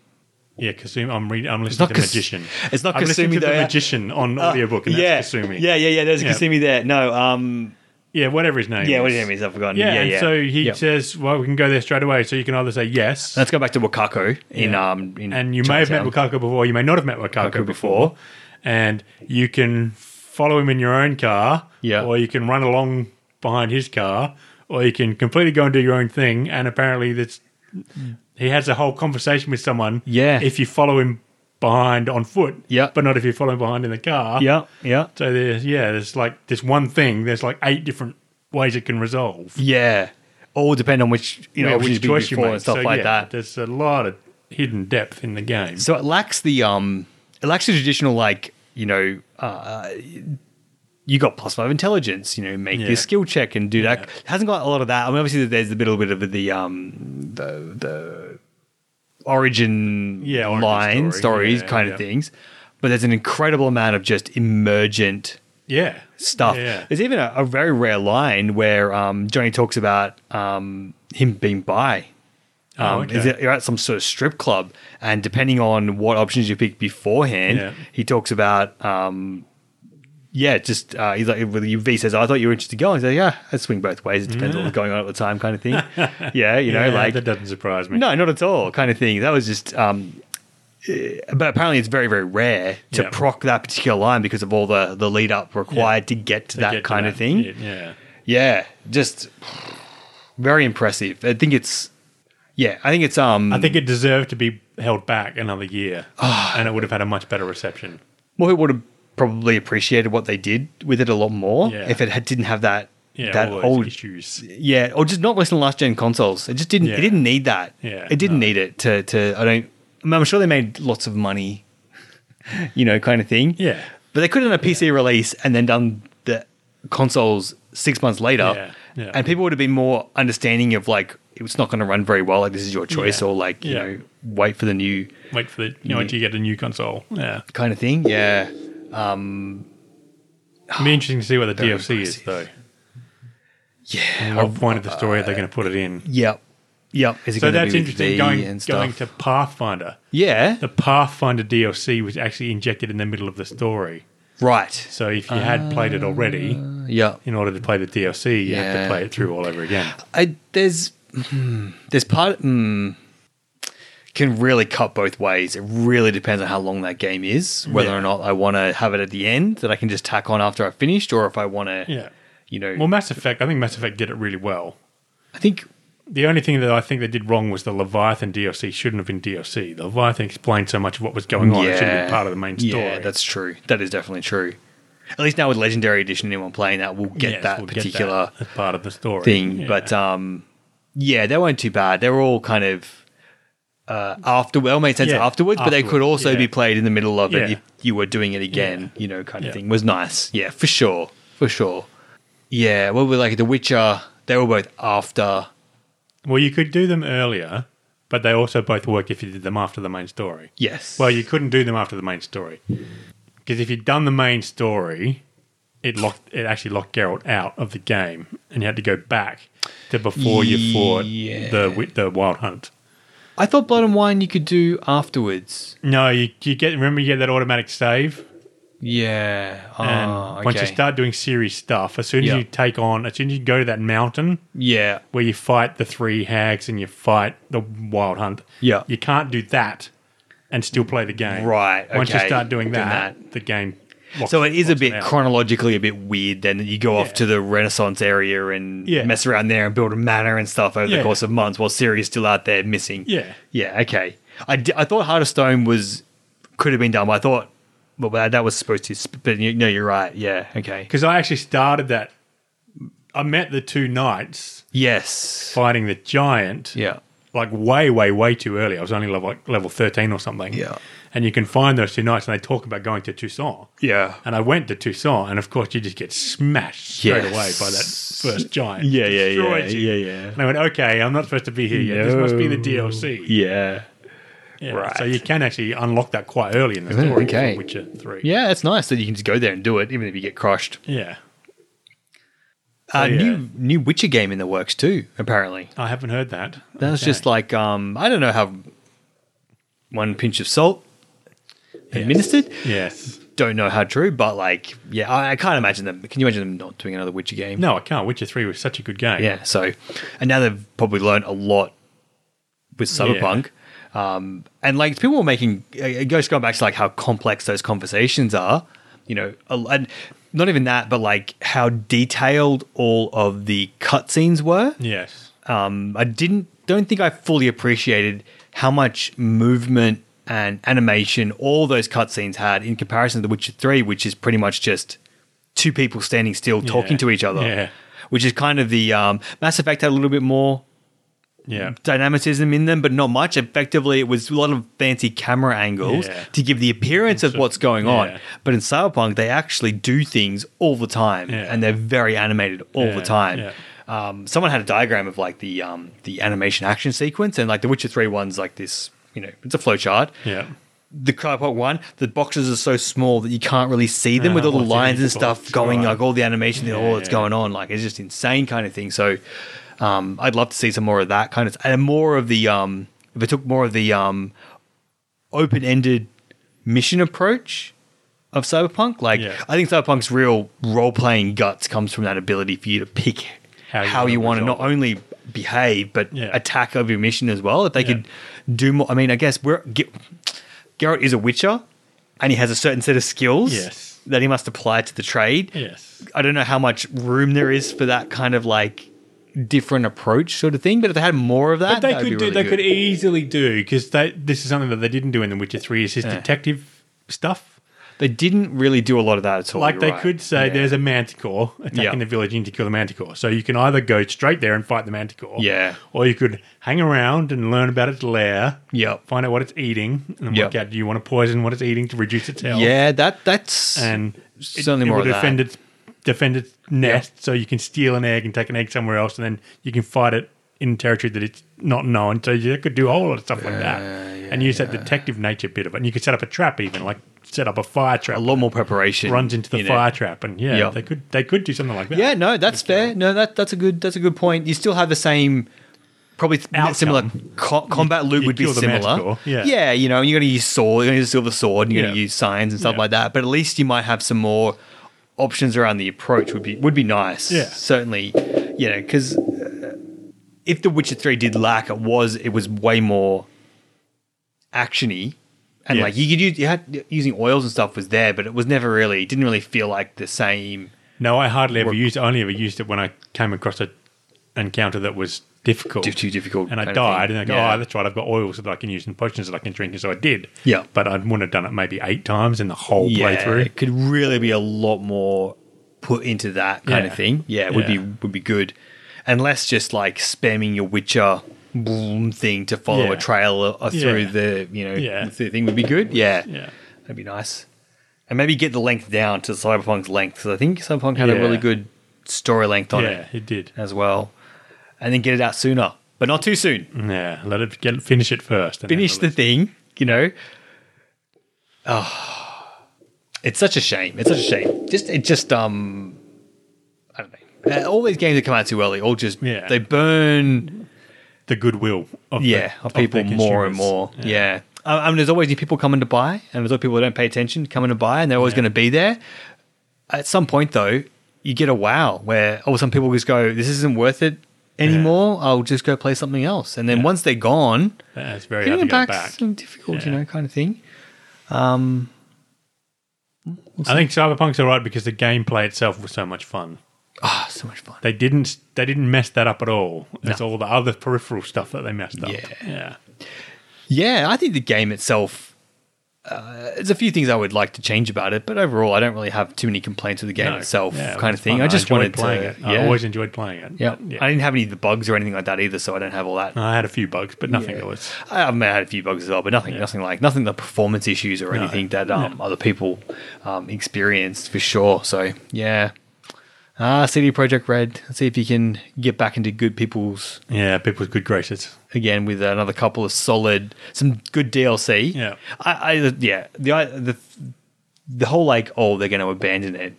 yeah Kazumi. I'm reading. I'm listening to Kas- Magician. it's not I'm listening Kasumi to though, the. Magician on audiobook, and Uh, yeah, that's Kasumi. yeah, yeah, yeah. There's Yeah. Kasumi there. No, um, yeah, whatever his name. Yeah. is. What his name is? I've forgotten. Yeah, Yeah, and yeah. so he Yep. says, "Well, we can go there straight away." So you can either say yes, Let's go back to Wakako in Yeah. um in and you may have met. Wakako before, you may not have met Wakako Wakako before, before. and you can follow him in your own car, Yeah. or you can run along behind his car, or you can completely go and do your own thing. And apparently, that's he has a whole conversation with someone. Yeah. if you follow him behind on foot, Yeah. but not if you follow him behind in the car. Yeah, yeah, So there's yeah, there's like this one thing. There's like eight different ways it can resolve. yeah. All depend on which you know Yeah, which choice you make and stuff So, like yeah, that. There's a lot of hidden depth in the game. So it lacks the um, it lacks the traditional like you know, uh, you got plus five intelligence. You know, make Yeah. your skill check and do that. Yeah. It hasn't got a lot of that. I mean, obviously there's a little bit of the um, the the origin, Yeah, origin line story. stories Yeah, kind of things. But there's an incredible amount of just emergent yeah, stuff. There's even a, a very rare line where um, Johnny talks about um, him being bi. Oh, Um, okay. is it- You're at some sort of strip club, and depending on what options you pick beforehand, he talks about, um, yeah, just uh, he's like, with V says, I thought you were interested to go. And he's like, yeah, I swing both ways. It depends on what's going on at the time, kind of thing. yeah, you know, Yeah, like that doesn't surprise me. no, not at all, kind of thing. That was just, um, eh, but apparently it's very, very rare to Yeah. proc that particular line because of all the the lead up required to get to To that get to kind of thing. Yeah, Yeah, just very impressive. I think it's, yeah, I think it's um, I think it deserved to be held back another year, and it would have had a much better reception. Well, it would have probably appreciated what they did with it a lot more Yeah. if it had, didn't have that Yeah, that old issues. yeah, or just not listen to last gen consoles. It just didn't. Yeah. It didn't need that. Yeah, it didn't no. need it to. To I don't. I mean, I'm sure they made lots of money, you know, kind of thing. Yeah, But they could have done a PC release and then done the consoles six months later, Yeah, yeah. and people would have been more understanding of like it's not going to run very well. Like this is your choice, Yeah. or like you Yeah. know, wait for the new wait for the you know until you get a new console. Yeah, kind of thing. Yeah, it'd be interesting to see what the Very DLC is though. yeah, What point of the story are they going to put it in? yep, yep. Is it So gonna that's be with interesting. V Going and stuff? going to Pathfinder. yeah, The Pathfinder DLC was actually injected in the middle of the story. right. So if you had played it already, Yeah, in order to play the DLC, you have Yeah. to play it through all over again. I there's hmm, there's part hmm, can really cut both ways. It really depends on how long that game is, whether Yeah. or not I want to have it at the end that I can just tack on after I've finished, or if I want to, Yeah. you know, Well, Mass Effect, I think Mass Effect did it really well. I think The only thing that I think they did wrong was the Leviathan DLC shouldn't have been DLC. The Leviathan explained so much of what was going on. It should have been part of the main story. Yeah, that's true. That is definitely true. At least now with Legendary Edition, anyone playing that will get Yes, that we'll get particular that part of the story thing. Yeah. But um, yeah, they weren't too bad. They were all kind of uh, after well made sense Yeah, afterwards, but they could also yeah. be played in the middle of it Yeah. if you were doing it again. You know, kind of thing was nice. Yeah, for sure, for sure. Yeah, well, we're like The Witcher. They were both after Well, you could do them earlier, but they also both work if you did them after the main story. Yes. Well, you couldn't do them after the main story because if you'd done the main story, it locked it actually locked Geralt out of the game, and you had to go back to before you fought the the Wild Hunt. I thought Blood and Wine you could do afterwards. No, you, you get remember you get that automatic save, Yeah. and Oh, once you start doing serious stuff, as soon as Yeah. you take on, as soon as you go to that mountain Yeah. where you fight the three hags and you fight the Wild Hunt, Yeah. you can't do that and still play the game. Right. Once you start doing Doing that, the game. So it is a bit out. chronologically a bit weird. Then you go off to the Renaissance area and Yeah. mess around there and build a manor and stuff over the course of months, while Ciri's still out there missing. Yeah. Yeah. Okay. I, I thought Heart of Stone was could have been done. But I thought, well, that that was supposed to. sp- But you, no, you're right. Yeah. Okay. Because I actually started that. I met the two knights Yes. fighting the giant. Yeah. Like way, way, way too early. I was only level like level thirteen or something. Yeah. and you can find those two knights, and they talk about going to Toussaint. Yeah. And I went to Toussaint, and of course, you just get smashed straight Yes. away by that first giant. Yeah. Yeah. Yeah. You. Yeah. Yeah. And I went, okay, I'm not supposed to be here yet. This must be the DLC. Yeah. Yeah, Right. So you can actually unlock that quite early in the Mm, story. okay. Witcher Three. Yeah, it's nice that you can just go there and do it, even if you get crushed. Yeah. Uh, yeah. New new Witcher game in the works too. Apparently, I haven't heard that. that was Okay. just like um, I don't know how one pinch of salt administered. yes. Don't know how true, but like, yeah, I, I can't imagine them. Can you imagine them not doing another Witcher game? No, I can't. Witcher Three was such a good game. Yeah. So, and now they've probably learned a lot with Cyberpunk. Um, and like people were making, it goes going back to like how complex those conversations are, you know, and not even that, but like how detailed all of the cutscenes were. Yes. Um, I didn't, don't think I fully appreciated how much movement and animation all those cutscenes had in comparison to The Witcher 3, which is pretty much just two people standing still talking Yeah. to each other. Yeah. Which is kind of the um, Mass Effect had a little bit more Yeah. dynamicism in them, but not much. Effectively, it was a lot of fancy camera angles Yeah. to give the appearance of So- what's going on. But in Cyberpunk, they actually do things all the time, Yeah. and they're very animated all Yeah, the time. yeah. Um, someone had a diagram of like the um, the animation action sequence, and like the Witcher Three one's like this. You know, it's a flowchart. Yeah. The Cyberpunk one, the boxes are so small that you can't really see them with all the lines and stuff going, right. like all the animation, all that's yeah. going on. Like it's just insane kind of thing. So um, I'd love to see some more of that kind of and more of the um, if it took more of the um, open ended mission approach of Cyberpunk. Like Yeah. I think Cyberpunk's real role playing guts comes from that ability for you to pick How how you you, want to not only behave but Yeah. attack over your mission as well. If they Yeah. could do more, I mean, I guess we're Ge- Garrett is a Witcher, and he has a certain set of skills Yes. that he must apply to the trade. Yes. I don't know how much room there is for that kind of like different approach sort of thing. But if they had more of that, But they would could do. really They good. could easily do because they this is something that they didn't do in The Witcher Three. Is his Yeah. detective stuff. They didn't really do a lot of that at all. Like they right. could say, Yeah. there's a manticore attacking Yeah. the village. You need to kill the manticore. So you can either go straight there and fight the manticore, Yeah. or you could hang around and learn about its lair, Yep. find out what it's eating, and Yep. work out do you want to poison what it's eating to reduce its health. Yeah, that that's and certainly it, more it that. defend its defend its nest, so you can steal an egg and take an egg somewhere else, and then you can fight it in territory that it's not known. So you could do a whole lot of stuff like that, and use that detective nature bit of it. And you could set up a trap, even like set up a fire trap. a lot more preparation. runs into the in it. fire trap, and yeah, Yeah. they could they could do something like that. Yeah, no, that's fair. No, that that's a good that's a good point. You still have the same probably Outcome. similar co- combat loop you would be similar. yeah. yeah, you know, you're going to use sword, you're going to use silver sword, and you're going to use signs and stuff Yeah. like that. But at least you might have some more options around the approach. Would be would be nice. Yeah. certainly. You know, because uh, if The Witcher Three did lack, it was it was way more actiony. And Yes. like you could use, you had using oils and stuff was there, but it was never really, it didn't really feel like the same. No, I hardly ever Work. used. I only ever used it when I came across an encounter that was difficult. Too difficult, And I died, and I go, Yeah. oh, that's right, I've got oils that I can use and potions that I can drink, and so I did. Yeah. But I wouldn't have done it maybe eight times in the whole playthrough. it could really be a lot more put into that kind Yeah. of thing. Yeah, it would Yeah. be would be good, and less just like spamming your Witcher boom thing to follow Yeah. a trail through Yeah. the you know Yeah. the thing would be good. Yeah, Yeah. that'd be nice, and maybe get the length down to Cyberpunk's length because I think Cyberpunk had a really good story length on it. yeah, it did. as well, and then get it out sooner. but not too soon. Yeah, let it get finish it first. Finish the thing, you know. Oh, it's such a shame. It's such a shame. Just it just um, I don't know. Uh, all these games that come out too early, all just Yeah. they burn the goodwill of the- yeah of people the more and more. Yeah. I I mean, there's always new people coming to buy, and there's always people who don't pay attention coming to buy, and they're always Yeah. going to be there. At some point, though, you get a wow where oh, some people just go, "This isn't worth it anymore. I'll just go play something else." And then Yeah. once they're gone, Yeah, it's very hard getting to it get back's back. difficult, you know, kind of thing. Um I think Cyberpunk's all right because the gameplay itself was so much fun. Ah, so much fun. They didn't they didn't mess that up at all. It's No. all the other peripheral stuff that they messed up. Yeah. yeah. Yeah, I think the game itself. Uh, there's a few things I would like to change about it, but overall, I don't really have too many complaints with the game No, itself, yeah, kind of thing. fun. I just wanted playing to. it. Yeah, I always enjoyed playing it. yeah. yeah. I didn't have any of the bugs or anything like that either, so I don't have all that. I had a few bugs, but nothing that was. I have had a few bugs as well, but nothing, nothing like nothing the performance issues or No. anything that um, No. other people um, experienced for sure. So yeah, ah, CD Projekt Red. Let's see if you can get back into good people's Yeah, people's good graces. again with another couple of solid, some good DLC. Yeah. I, I yeah the I- the the whole like oh they're going to abandon it,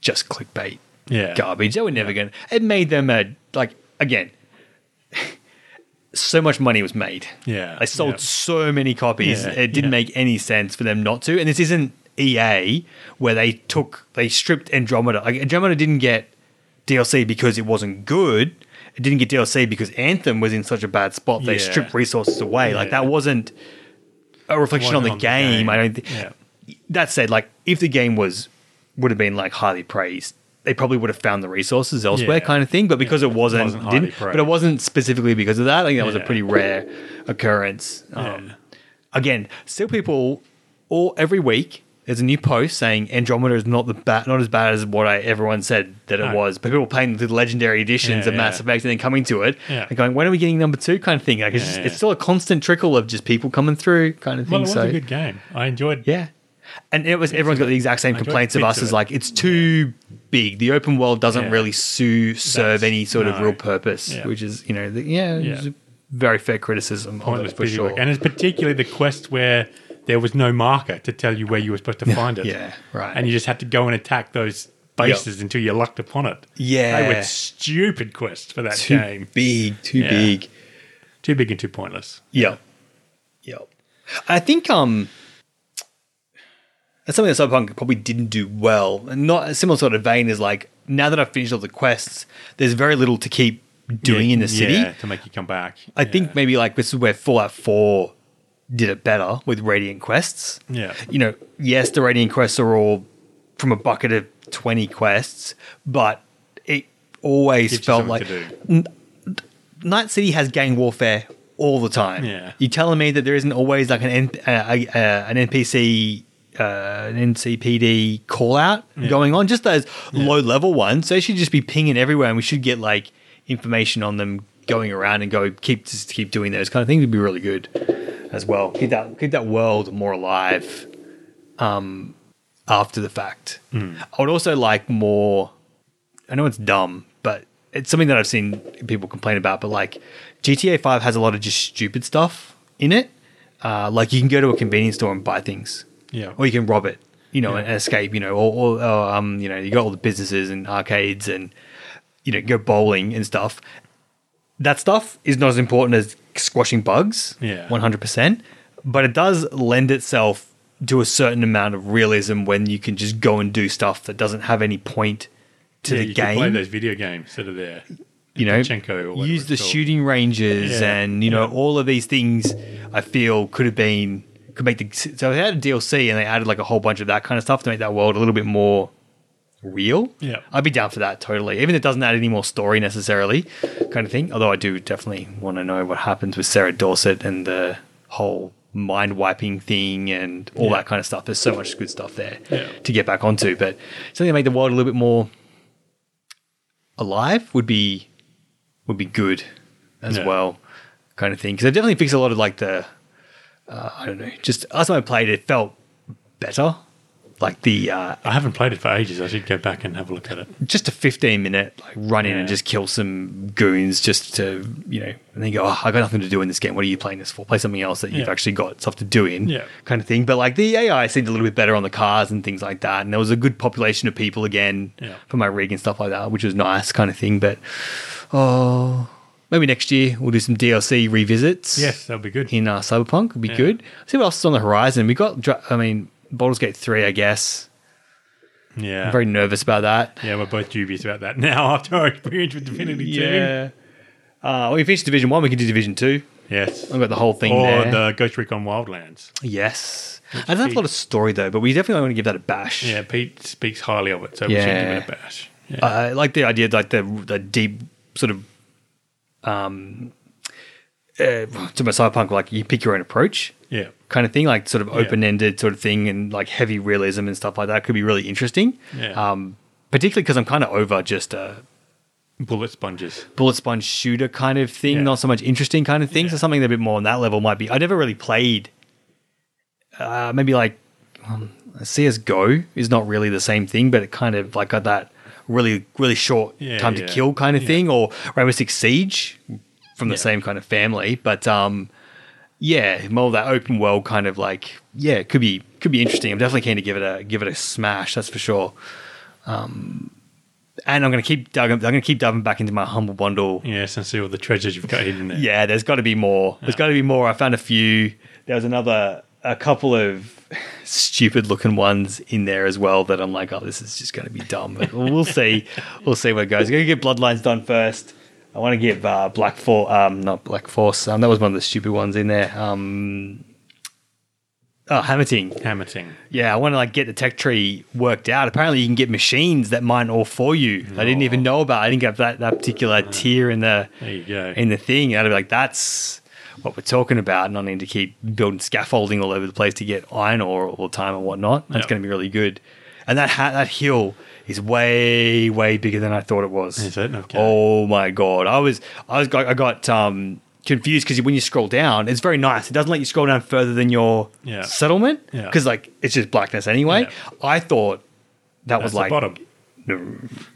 just clickbait Yeah. garbage. They were never going. to It made them a like again. So much money was made. Yeah, they sold yeah. so many copies. Yeah, it didn't yeah. make any sense for them not to. And this isn't EA where they took they stripped Andromeda. Like Andromeda didn't get DLC because it wasn't good. It didn't get DLC because Anthem was in such a bad spot. They Yeah. stripped resources away. Like that wasn't a reflection on the, Wasn't game. I don't think. Yeah. That said, like if the game was would have been like highly praised, they probably would have found the resources elsewhere, Yeah. kind of thing. But because it wasn't, wasn't didn't, but it wasn't specifically because of that. I think that was a pretty rare occurrence. Um, Yeah. Again, still people all every week. There's a new post saying Andromeda is not the bad, not as bad as what I everyone said that it No. was. But people playing the legendary editions Yeah, of Mass yeah. Effect and then coming to it Yeah. and going, when are we getting number two? Kind of thing. Like it's, Yeah, just, yeah. it's still a constant trickle of just people coming through, kind of thing. Well, it was so a good game. I enjoyed. yeah. And it was everyone's got the exact same complaints of us as like it's too big. The open world doesn't really su- serve That's- any sort of real purpose, which is you know the, yeah, Yeah. it's a very fair criticism of Pointless it for sure. work. And it's particularly the quest where there was no marker to tell you where you were supposed to find it. yeah, right. And you just had to go and attack those bases until you lucked upon it. Yeah. They were stupid quests for that too game. big, too Yeah. big. Too big and too pointless. Yep. Yep. I think um that's something that Cyberpunk probably didn't do well. And not a similar sort of vein is like now that I've finished all the quests, there's very little to keep doing Yeah, in the city. yeah, to make you come back. I think maybe like this is where Fallout 4 did it better with Radiant Quests. Yeah. You know, yes, the Radiant Quests are all from a bucket of 20 quests, but it always Gives felt like. Night City has gang warfare all the time. Yeah. You telling me that there isn't always like an N, uh, uh, an NPC, uh, an NCPD call out going on? Just those low level ones. So They should just be pinging everywhere, and we should get like information on them going around and go keep just keep doing those kind of things. Would be really good as well. Keep that keep that world more alive. Um, after the fact, Hmm. I would also like more. I know it's dumb, but it's something that I've seen people complain about. But like GTA Five has a lot of just stupid stuff in it. Uh, like you can go to a convenience store and buy things, Yeah. or you can rob it, you know, Yeah. and escape, you know, or, or, or um, you know, you got all the businesses and arcades and you know, go bowling and stuff. That stuff is not as important as squashing bugs, Yeah. one hundred percent. But it does lend itself to a certain amount of realism when you can just go and do stuff that doesn't have any point to yeah, the you game play those video games that are there. you know, use the shooting ranges Yeah, and you know yeah. all of these things. I feel could have been could make the so they had a DLC and they added like a whole bunch of that kind of stuff to make that world a little bit more real. Yeah. I'd be down for that totally. Even if it doesn't add any more story necessarily, kind of thing. Although I do definitely want to know what happens with Sarah Dorset and the whole mind wiping thing and all Yeah. that kind of stuff. There's so much good stuff there Yeah. to get back onto. But something to make the world a little bit more alive would be would be good as Yeah. well, kind of thing. Because it definitely fixed a lot of like the uh, I don't know. Just last time I played, it felt better like the uh, I haven't played it for ages. I should go back and have a look at it. just a 15 minute like run in and just kill some goons just to you know and then go oh i got nothing to do in this game what are you playing this for play something else that you've Yeah. actually got stuff to do in Yeah. kind of thing but like the ai seemed a little bit better on the cars and things like that and there was a good population of people again Yeah. for my rig and stuff like that which was nice kind of thing but oh maybe next year we'll do some dlc revisits Yes, that'll be good. in uh, cyberpunk would be Yeah. good see what else is on the horizon we got i mean Baldur's Gate 3 i guess Yeah, i'm very nervous about that yeah. We're both dubious about that now after our experience with Divinity Two. Yeah. Uh, well, we finished Division 1, we can do Division 2. Yes, I've got the whole thing or there. the Ghost Recon Wildlands. yes. I don't have a lot of story, though, but we definitely want to give that a bash. Yeah, Pete speaks highly of it, so we should give it a bash. Yeah. I like the idea, like the, the deep sort of. um, uh, to my cyberpunk, like you pick your own approach yeah, kind of thing, like sort of open ended sort of thing, and like heavy realism and stuff like that could be really interesting. Yeah. Um, particularly because I'm kind of over just a bullet sponges. bullet sponge shooter kind of thing, Yeah. not so much interesting kind of thing. So something a bit more on that level might be. I never really played. Uh, maybe like um, CS:GO is not really the same thing, but it kind of like got that really really short Yeah, time yeah. to kill kind of thing, or Rainbow Six Siege from the same kind of family. But um, yeah, more of that open world kind of like yeah, it could be could be interesting. I'm definitely keen to give it a give it a smash. That's for sure. Um, and I'm gonna keep diving, I'm gonna keep diving back into my humble bundle Yes, and see all the treasures you've got hidden there. yeah, there's got to be more. There's got to be more. I found a few. There was another, a couple of stupid looking ones in there as well that I'm like, oh, this is just going to be dumb. But we'll see. we'll see where it goes. I'm going to get Bloodlines done first. I want to give uh, Black Force, um, not Black Force. Um, that was one of the stupid ones in there. Um, oh, Hammerting. Hammerting. Yeah, I want to like get the tech tree worked out. Apparently, you can get machines that mine all for you. I didn't even know about. I didn't get that that particular tier in the There you go. in the thing. And I'd be like, that's what we're talking about. And I need to keep building scaffolding all over the place to get iron ore all the time and whatnot. That's Yep. going to be really good. And that ha- that hill is way way bigger than I thought it was. Is it? Okay. Oh my god! I was I was I got um, confused because when you scroll down, it's very nice. It doesn't let you scroll down further than your Yeah. settlement Yeah. because like it's just blackness anyway. Yeah. I thought that That's was the like bottom, no,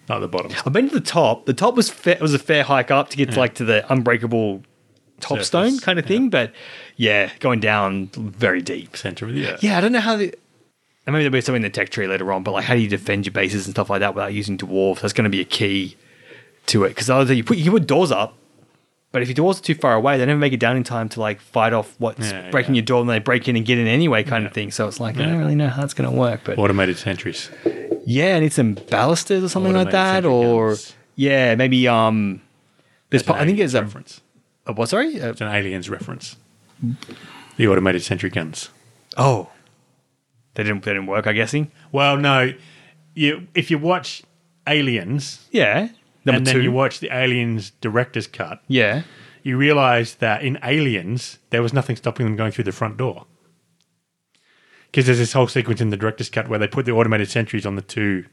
not the bottom. I've been to the top. The top was fair, was a fair hike up to get to like to the unbreakable top Surface, stone kind of thing. But yeah, going down very deep. Center of the earth. Yeah, I don't know how the. And maybe there'll be something in the tech tree later on, but like how do you defend your bases and stuff like that without using dwarves? That's going to be a key to it because other you put you put doors up, but if your doors are too far away, they never make it down in time to like fight off what's Yeah, breaking yeah. your door, and they break in and get in anyway, kind of thing. So it's like I don't really know how that's going to work, but Automated sentries. yeah, I need some ballistas or something like that, or guns. yeah, maybe um. There's, po- I think there's a, reference. a what? Sorry. It's an aliens reference. The automated sentry guns. oh, they didn't. They didn't work. I'm guessing. Well, no. You if you watch Aliens Yeah. Number and two. then you watch the Aliens director's cut, yeah. you realize that in Aliens there was nothing stopping them going through the front door. Because there's this whole sequence in the director's cut where they put the automated sentries on the two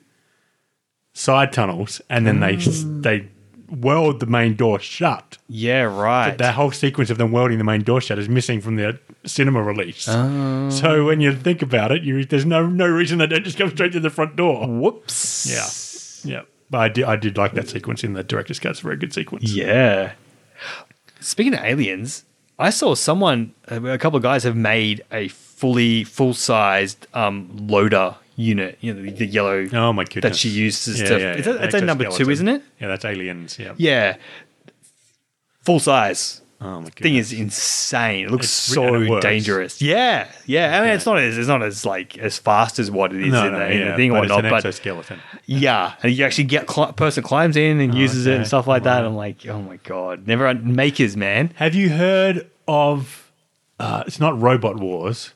side tunnels, and then they mm. they weld the main door shut. Yeah. Right. That whole sequence of them welding the main door shut is missing from the cinema release. So when you think about it, you, there's no no reason they don't just come straight to the front door. Whoops. Yeah, yeah. But I did I did like that sequence in the director's cut. It's a very good sequence. Yeah. Speaking of aliens, I saw someone, a couple of guys have made a fully full sized um, loader unit. You know, the, the yellow Oh my goodness. that she uses Yeah, to. yeah, it's yeah. a, it's a number two, isn't it? Yeah, that's aliens. Yeah. Yeah. Full size. Oh my goodness. Thing is insane. It looks It's- so it dangerous. Yeah, yeah. I mean, it's not as it's not as like as fast as what it is no, in, no, the, in yeah, the thing or it's not, an but exoskeleton. yeah, and you actually get cli- person climbs in and uses it and stuff like that. I'm like, oh my god, never makers, man. Have you heard of? Uh, it's not Robot Wars,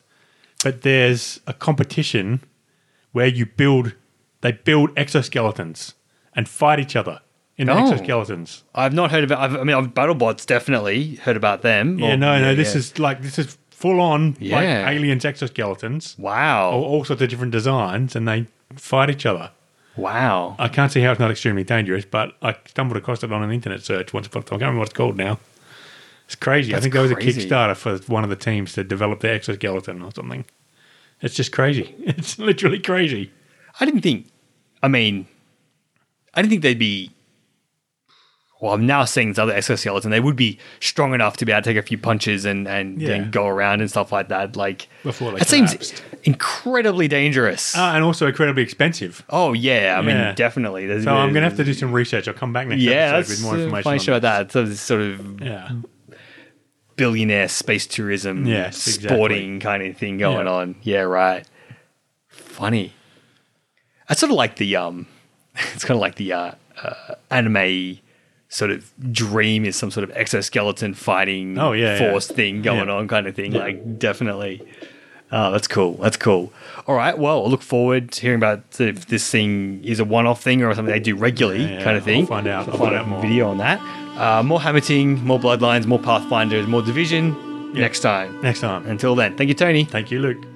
but there's a competition where you build. They build exoskeletons and fight each other in Oh. exoskeletons. I've not heard about. I've, I mean, I've BattleBots definitely heard about them. Yeah, Or- no, no. yeah, This yeah. is like this is full on Yeah. like aliens exoskeletons. wow, All, all sorts of different designs, and they fight each other. wow. I can't see how it's not extremely dangerous, but I stumbled across it on an internet search once upon a time. I can't remember what it's called now. It's crazy. I think there was crazy. a Kickstarter for one of the teams to develop the exoskeleton or something. It's just crazy. It's literally crazy. I didn't think. I mean, I didn't think they'd be. Well, I'm now seeing this other exoskeleton. They would be strong enough to be able to take a few punches and and, Yeah. and go around and stuff like that. Like Before that seems incredibly dangerous. Uh, and also incredibly expensive. oh yeah, I yeah. mean definitely. There's So I'm going to have to do some research. I'll come back next yeah, episode with more uh, information. on about that. So this sort of. Yeah. billionaire space tourism, Yes, exactly. sporting kind of thing going Yeah. on. Yeah, right. Funny. I sort of like the um, it's kind of like the uh, uh, anime sort of dream is some sort of exoskeleton fighting Oh, yeah, yeah. force thing going Yeah. on kind of thing. Like definitely. Oh, that's cool. That's cool. All right. Well, I look forward to hearing about if this thing is a one-off thing or something they do regularly, Yeah, kind of thing. I'll find out. I'll Find out out more. video on that. Uh, more Hammerting, more Bloodlines, more Pathfinders, more Division next time. Next time. Until then, thank you, Tony. Thank you, Luke.